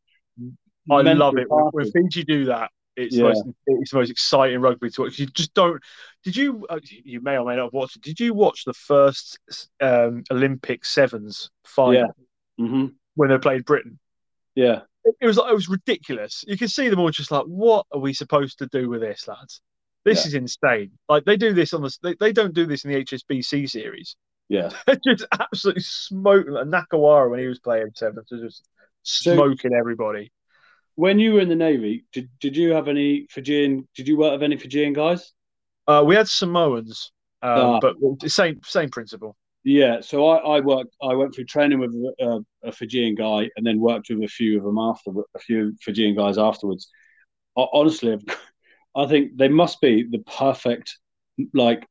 I love it when, when. Fiji do that. It's Yeah. the most, it's the most exciting rugby to watch. You just don't. Did you? Uh, you may or may not have watched it. Did you watch the first um, Olympic sevens final Yeah. hmm when they played Britain? Yeah. It, it was it was ridiculous. You can see them all just like, what are we supposed to do with this, lads? This Yeah. is insane. Like they do this on the. They, they don't do this in the HSBC series. Yeah. Just absolutely smoking. Like Nakarawa when he was playing sevens, was just smoking everybody. When you were in the Navy, did, did you have any Fijian? Did you work with any Fijian guys? Uh, we had Samoans, um, Ah. but same same principle. Yeah, so I, I worked. I went through training with a, a Fijian guy, and then worked with a few of them after a few Fijian guys afterwards. Ho- Honestly, I've- I think they must be the perfect like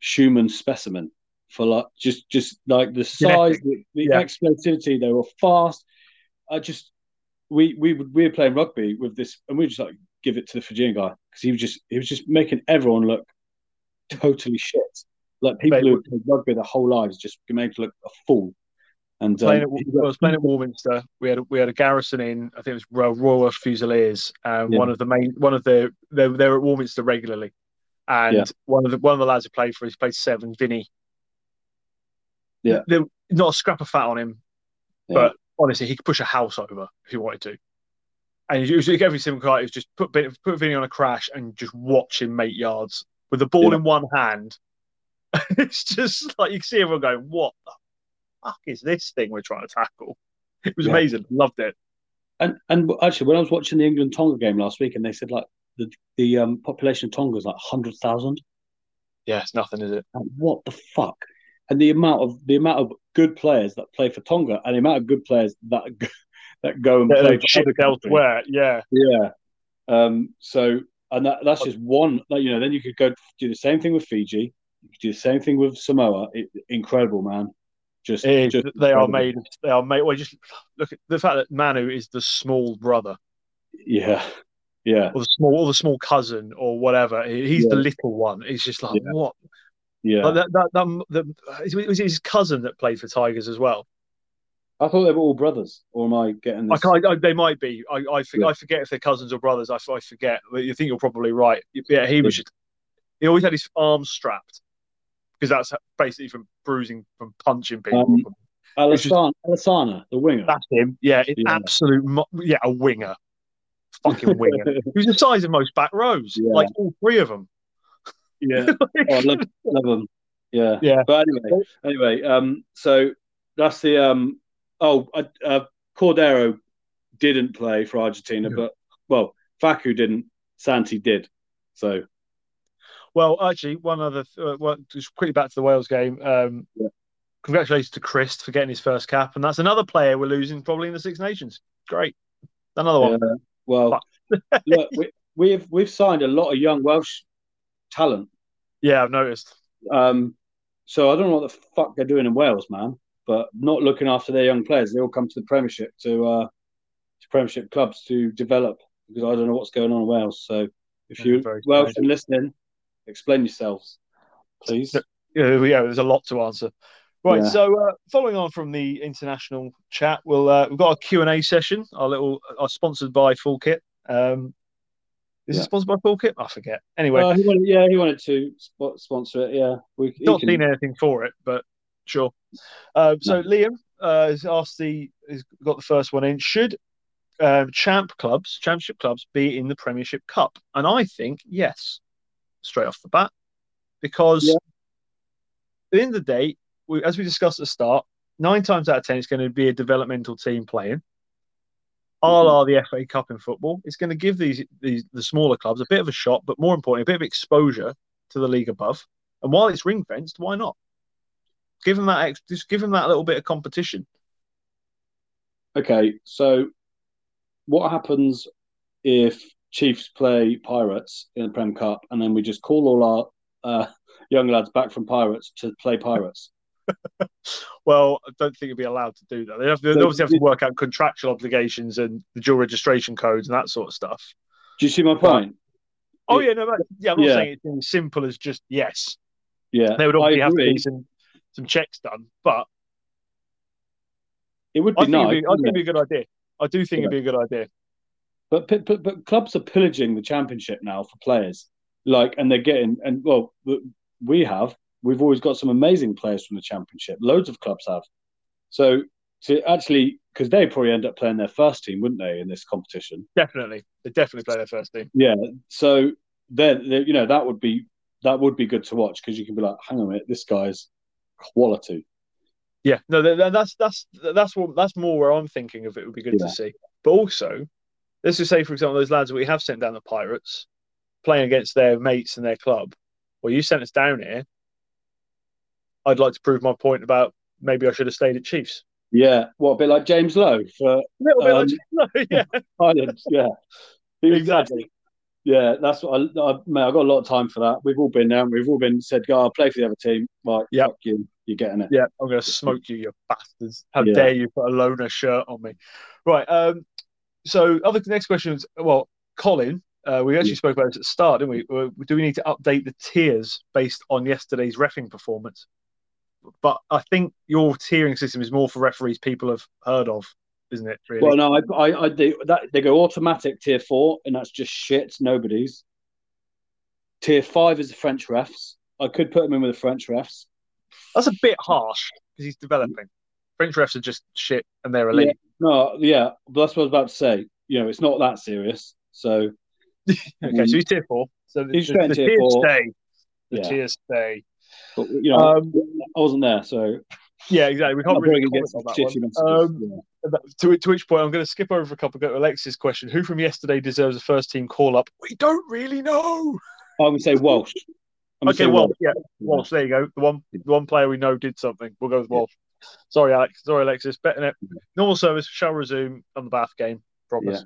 Schumann specimen for like just just like the size, the, the Yeah. explosivity. They were fast. I just we we would we were playing rugby with this, and we just like give it to the Fijian guy because he was just he was just making everyone look totally shit. Like people Mate, who played rugby their whole lives just made to look a fool. And um, Playing at, I was playing at Warminster. We had we had a garrison in. I think it was Royal, Welsh Fusiliers, and Yeah. one of the main one of the they they were at Warminster regularly, and Yeah. one of the one of the lads who played for us played seven, Vinny. Yeah. there, not a scrap of fat on him, Yeah. but honestly, he could push a house over if he wanted to. And he usually every single guy was just put put Vinny on a crash and just watch him make yards with the ball in one hand. it's just like you can see everyone going, "What the fuck is this thing we're trying to tackle?" It was Yeah. amazing. Loved it. and and actually, when I was watching the England Tonga game last week, and they said like the the um, population of Tonga is like hundred thousand. Yeah, it's nothing, is it? What the fuck? And the amount of the amount of good players that play for Tonga, and the amount of good players that go- that go and play for elsewhere. Yeah, Yeah. Um, so, and that, that's just one, like, you know, then you could go do the same thing with Fiji. You could do the same thing with Samoa. It, incredible, man. Just, is. just they are made. They are made. Well, just look at the fact that Manu is the small brother, Yeah. Yeah. or the small, or the small cousin, or whatever. He's Yeah. the little one. It's just like Yeah. what? Yeah. Like that, that, that, the, it was his cousin that played for Tigers as well. I thought they were all brothers, or am I getting I this? can't, I, they might be. I, I, for, Yeah. I forget if they're cousins or brothers. I, I forget. You think you're probably right. Yeah, he was just. He always had his arms strapped because that's basically from bruising from punching people. Um, Alesana, Alesana, the winger. that's him. Yeah, it's Yeah. absolute. mo- Yeah, a winger. Fucking winger. was the size of most back rows. Yeah. Like all three of them. Yeah. Oh, I love, love them. Yeah. Yeah. But anyway, anyway, um, so that's the um. Oh, uh, uh, Cordero didn't play for Argentina, Yeah. but well, Faku didn't. Santi did. So Well, actually, one other. Uh, one, just quickly back to the Wales game. Um, Yeah. Congratulations to Chris for getting his first cap, and that's another player we're losing probably in the Six Nations. Great, another one. yeah, well, look, we, we've we've signed a lot of young Welsh talent. Yeah, I've noticed. Um, so I don't know what the fuck they're doing in Wales, man. But not looking after their young players. They all come to the Premiership to uh, to Premiership clubs to develop because I don't know what's going on in Wales. So if you Welsh and listening, explain yourselves, please. Yeah, yeah, there's a lot to answer. Right, Yeah. so uh, following on from the international chat, we'll uh, we've got a Q and A session. Our little, are sponsored by Full Kit. Um, is Yeah. it sponsored by Full Kit? I forget. Anyway, Uh, he wanted, yeah, he wanted to sp- sponsor it. Yeah, we not can- seen anything for it, but sure. Uh, so No. Liam uh, has asked the has got the first one in. Should um, champ clubs, championship clubs, be in the Premiership Cup? And I think yes, straight off the bat, because Yeah. at the end of the day, we, as we discussed at the start, nine times out of ten, it's going to be a developmental team playing. A Mm-hmm. la the FA Cup in football, it's going to give these these the smaller clubs a bit of a shot, but more importantly, a bit of exposure to the league above. And while it's ring fenced, why not? Give them that. Ex- just give them that little bit of competition. Okay, so what happens if Chiefs play Pirates in the Prem Cup, and then we just call all our uh, young lads back from Pirates to play Pirates? Well, I don't think you'd be allowed to do that. They, have, they obviously have to work out contractual obligations and the dual registration codes and that sort of stuff. Do you see my point? Oh Yeah. yeah, no, yeah. I'm not Yeah. saying it's as simple as just yes. Yeah, There would obviously have to be some some checks done, but It would I be think, nice, it'd be, I think wouldn't it'd be a good idea. I do think it'd be a good idea. But, but but clubs are pillaging the championship now for players, like, and they're getting and well, we have we've always got some amazing players from the championship. Loads of clubs have. So to actually, because they probably end up playing their first team, wouldn't they, in this competition? Definitely, they definitely play their first team. Yeah. So then, you know, that would be that would be good to watch because you can be like, hang on a minute, this guy's quality. Yeah, no, th- th- that's that's that's what that's more where I'm thinking of. It would be good Yeah. to see, but also, let's just say, for example, those lads that we have sent down the Pirates, playing against their mates and their club. Well, you sent us down here. I'd like to prove my point about maybe I should have stayed at Chiefs. Yeah. What a bit like James Lowe for A little bit Um, like, yeah, Ireland. Yeah. He was- exactly. Yeah, that's what I, I, man, I've got a lot of time for that. We've all been there. and We've all been said, "Go, I'll play for the other team." Right, fuck you. You're getting it. Yeah, I'm going to smoke you, you bastards. How Yeah. dare you put a loner shirt on me? Right. Um. So, other next question is well, Colin. Uh, we actually Yeah. spoke about this at the start, didn't we? Uh, Do we need to update the tiers based on yesterday's refing performance? But I think your tiering system is more for referees people have heard of, isn't it? Really? Well, no, I, I, I they, that, they go automatic tier four, and that's just shit. Nobody's. Tier five is the French refs. I could put him in with the French refs. That's a bit harsh because he's developing. French refs are just shit, and they're elite. No, yeah, but that's what I was about to say. You know, it's not that serious. So Okay, so he's tier four. So the, He's the, the tier four. stay. The Yeah. stay. but, you know, Um, I wasn't there, so Yeah, exactly. We can't really comment on that one. Um, to, to which point, I'm going to skip over a couple. Go to Alexis' question. Who from yesterday deserves a first team call up? We don't really know. I'm going to say Walsh. Okay, say well, Walsh. yeah, Walsh. There you go. The one, the one player we know did something. We'll go with Walsh. Sorry, Alex. Sorry, Alexis. Betting it. Normal service shall resume on the Bath game. Promise.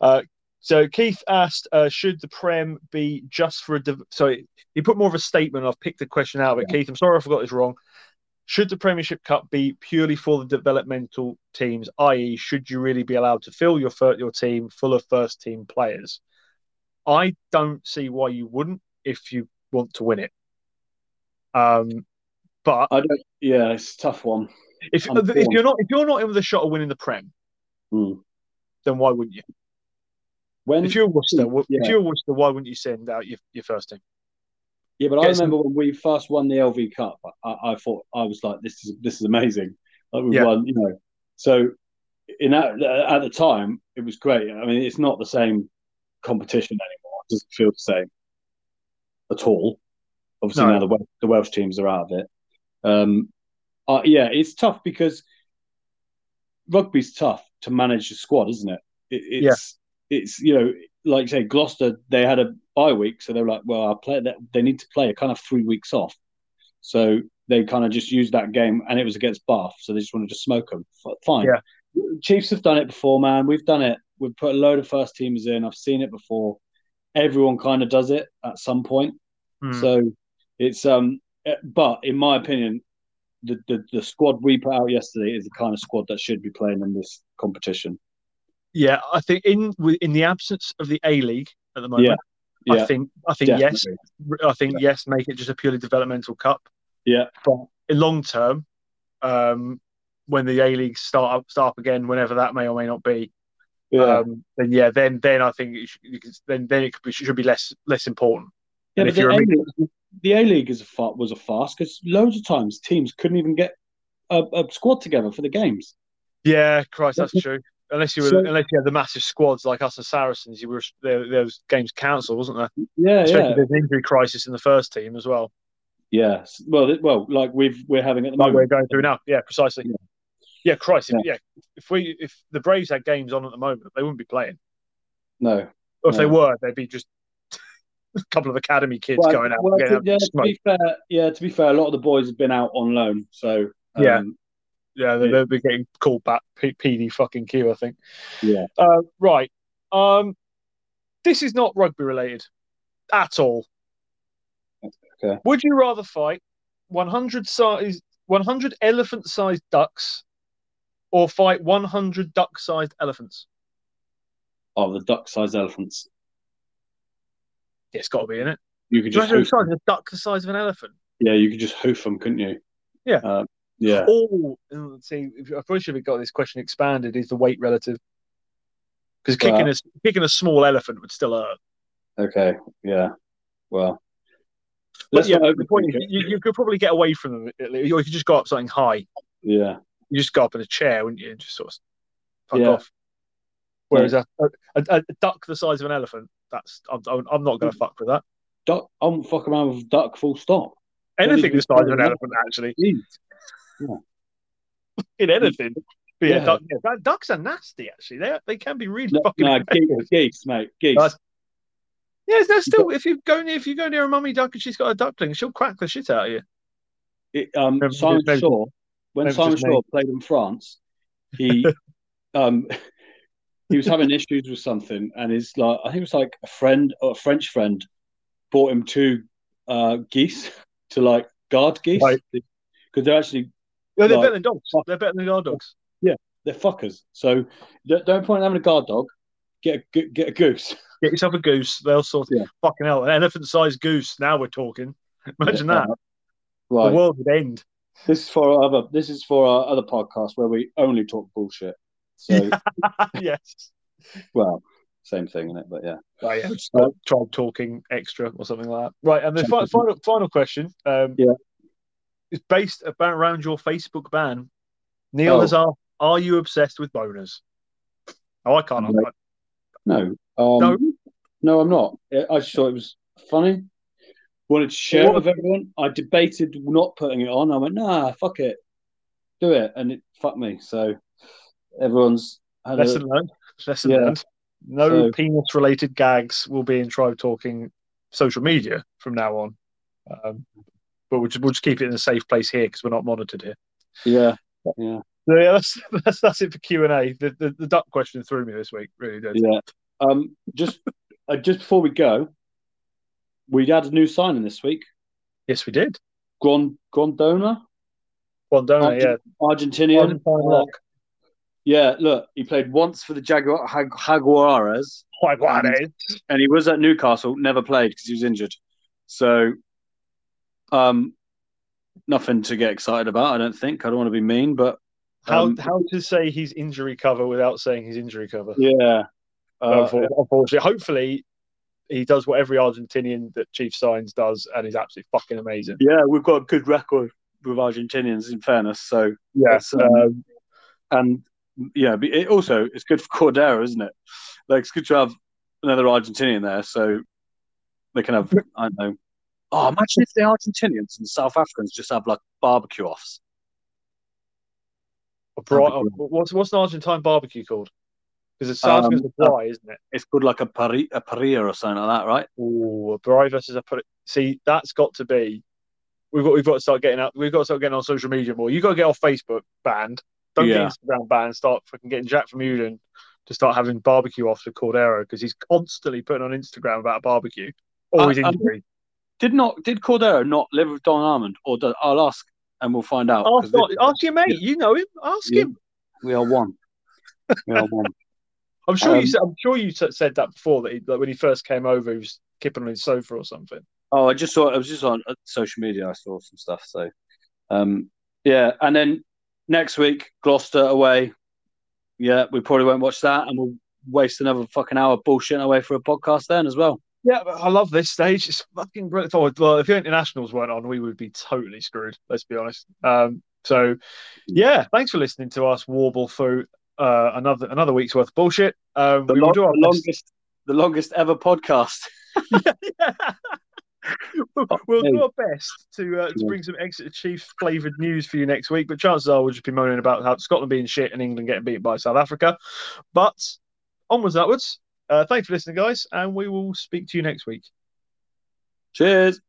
Uh, so Keith asked, uh, should the Prem be just for a? Div- Sorry, he put more of a statement. I've picked the question out of it. Keith, I'm sorry I forgot this wrong. Should the Premiership Cup be purely for the developmental teams, i.e., should you really be allowed to fill your your team full of first team players? I don't see why you wouldn't if you want to win it. Um, but I don't. Yeah, it's a tough one. if I'm if you're not if you're not in with a shot of winning the Prem, Hmm. then why wouldn't you? When If you're Worcester, wh- Yeah. if you're Worcester, why wouldn't you send out your, your first team? Yeah, but I Get some- remember when we first won the LV Cup, I, I thought I was like, "This is this is amazing." Like we Yeah. won, you know. So in that at the time, it was great. I mean, it's not the same competition anymore. It doesn't feel the same at all. Obviously, No. now the Welsh, the Welsh teams are out of it. Um, uh, yeah, it's tough because rugby's tough to manage a squad, isn't it? it it's it's you know like say Gloucester, they had a bye week, so they were like, well, our player that they need to play a kind of three weeks off, so they kind of just used that game, and it was against Bath, so they just wanted to smoke them. Fine. Yeah. Chiefs have done it before, man. We've done it. We've put a load of first teamers in. I've seen it before. Everyone kind of does it at some point. Hmm. So it's um, but in my opinion, the, the the squad we put out yesterday is the kind of squad that should be playing in this competition. Yeah, I think in in the absence of the A League at the moment, Yeah. I think I think yes. I think yes, make it just a purely developmental cup. Yeah. But in long term, um, when the A League start up, start up again, whenever that may or may not be, Yeah, um, then yeah, then then I think it should, then then it could be, should be less less important. Yeah. and But if the a League, the A League is a was a farce because loads of times teams couldn't even get a, a squad together for the games. Yeah, Christ, that's true. Unless you were, So- unless you had the massive squads like us and Saracens, you were there. There was games cancelled, wasn't there? Yeah, Especially yeah, there's an injury crisis in the first team as well, yeah. Well, well, like we've we're having at the like we're going through now. Yeah, precisely. Yeah. Yeah, Christ. If, yeah, if we if the Braves had games on at the moment, they wouldn't be playing. No, Or if they were, they'd be just a couple of academy kids Well, going out well, to, yeah, to be fair, yeah, to be fair, a lot of the boys have been out on loan, so um, Yeah. Yeah, they're, Yeah. they're getting called back P- PD fucking Q, I think. yeah. Uh, right. Um, this is not rugby related at all. Okay. Would you rather fight 100 size, 100 elephant-sized ducks, or fight 100 duck-sized elephants? Oh, the duck-sized elephants. Yeah, it's got to be in it. You could just hoof, a size a duck the size of an elephant? yeah, you could just hoof them, couldn't you? Yeah. Uh, yeah. Or uh, see, if- I probably should have got this question expanded. Is the weight relative? Because Well- kicking a kicking a small elephant would still hurt. Okay. Yeah. Well. But yeah, the point is, you, you could probably get away from them, or you could just go up something high. Yeah. You just go up in a chair, wouldn't you, and just sort of fuck Yeah. off. Whereas a, a, a, a duck the size of an elephant, that's I'm, I'm I'm not going to fuck with that. Duck. I won't fuck around with duck. Full stop. Anything even the size of an elephant, actually, Jeez. in anything. But yeah, Yeah. duck, yeah, ducks are nasty. Actually, they they can be really No, fucking. no, geese, geese, mate. Geese. Nice. Yeah, they're still. If you go near, if you go near a mummy duck and she's got a duckling, she'll crack the shit out of you. It, um, Simon Shaw, when Simon. Shaw played in France, he um he was having issues with something, and his like I think it was like a friend or a French friend bought him two uh geese to like guard geese Right. because they're actually Yeah, they're Right. better than dogs. They're better than guard dogs. Yeah, they're fuckers. So don't point having a guard dog. Get a get a goose. Get yourself a goose. They'll sort of Yeah. fucking hell. An elephant-sized goose. Now we're talking. Imagine that. Right. The world would end. This is for our other. This is for our other podcast where we only talk bullshit. So yes. well, same thing in it, but yeah. Right, yeah. Just like tribe talking extra or something like that. Right, and the fi- final final question. Um, Yeah. Is based about around your Facebook ban. Neil Oh. has asked, "Are you obsessed with boners?" Oh, I can't. No. No. Um, No? no, I'm not. I just thought it was funny. Wanted to share it with everyone. I debated not putting it on. I went, nah, fuck it, do it, and it fucked me. So everyone's had a, Lesson learned. Lesson Yeah. learned. No So- penis-related gags will be in tribe talking social media from now on. Um, but we'll just, we'll just keep it in a safe place here because we're not monitored here. yeah, yeah, So yeah, that's that's, that's it for Q and A. The, the the duck question threw me this week. Really did. yeah. Um, just uh, just before we go, we had a new signing this week. Yes, we did. Grand Grandona, Guandona, Argent- yeah. Argentinian. Argentine lock. Yeah, look, he played once for the Jaguar Jag- Jaguares. Jaguares. and he was at Newcastle, never played because he was injured. So, um, nothing to get excited about. I don't think. I don't want to be mean, but How um, how to say he's injury cover without saying he's injury cover? yeah, uh, Unfor- Unfortunately, hopefully he does what every Argentinian that Chief signs does, and is absolutely fucking amazing. yeah, we've got a good record with Argentinians. In fairness, so Yes, um, um, and yeah, but it also it's good for Cordero, isn't it? Like it's good to have another Argentinian there, so they can have. I don't know. Oh, imagine if the Argentinians and South Africans just have like barbecue offs. a bri- that'd what's what's an Argentine barbecue called? Because it's South Um, Africa's a dry, isn't it? It's called like a pari- a parrilla or something like that, right? Ooh, a Braai versus a put. See, that's got to be. We've got we've got to start getting out. We've got to start getting on social media more. You got to get off Facebook banned. Don't Yeah. get Instagram banned. Start fucking getting Jack from Uden to start having barbecue off with Cordero because he's constantly putting on Instagram about a barbecue. Always I- injury. Did not did Cordero not live with Don Armand, or I'll ask and we'll find out. Ask, not- ask your mate. You know him. Ask Yeah. him. we are one. We are one. I'm sure you Um, said. I'm sure you said that before that he, like when he first came over, he was kipping on his sofa or something. Oh, I just saw. I was just on uh, social media. I saw some stuff. So, um, yeah, and then next week Gloucester away. Yeah, we probably won't watch that, and we'll waste another fucking hour bullshitting away for a podcast then as well. Yeah, but I love this stage. It's fucking brilliant. Oh, Well, if the internationals weren't on, we would be totally screwed. Let's be honest. Um, so, yeah, thanks for listening to us warble through uh, another another week's worth of bullshit. Um, The, we lo- will do our the longest, the longest ever podcast. we'll, we'll do our best to uh, to bring some Exeter Chiefs flavoured news for you next week. But chances are we'll just be moaning about how Scotland being shit and England getting beat by South Africa. But onwards, upwards. Uh, thanks for listening, guys, and we will speak to you next week. Cheers.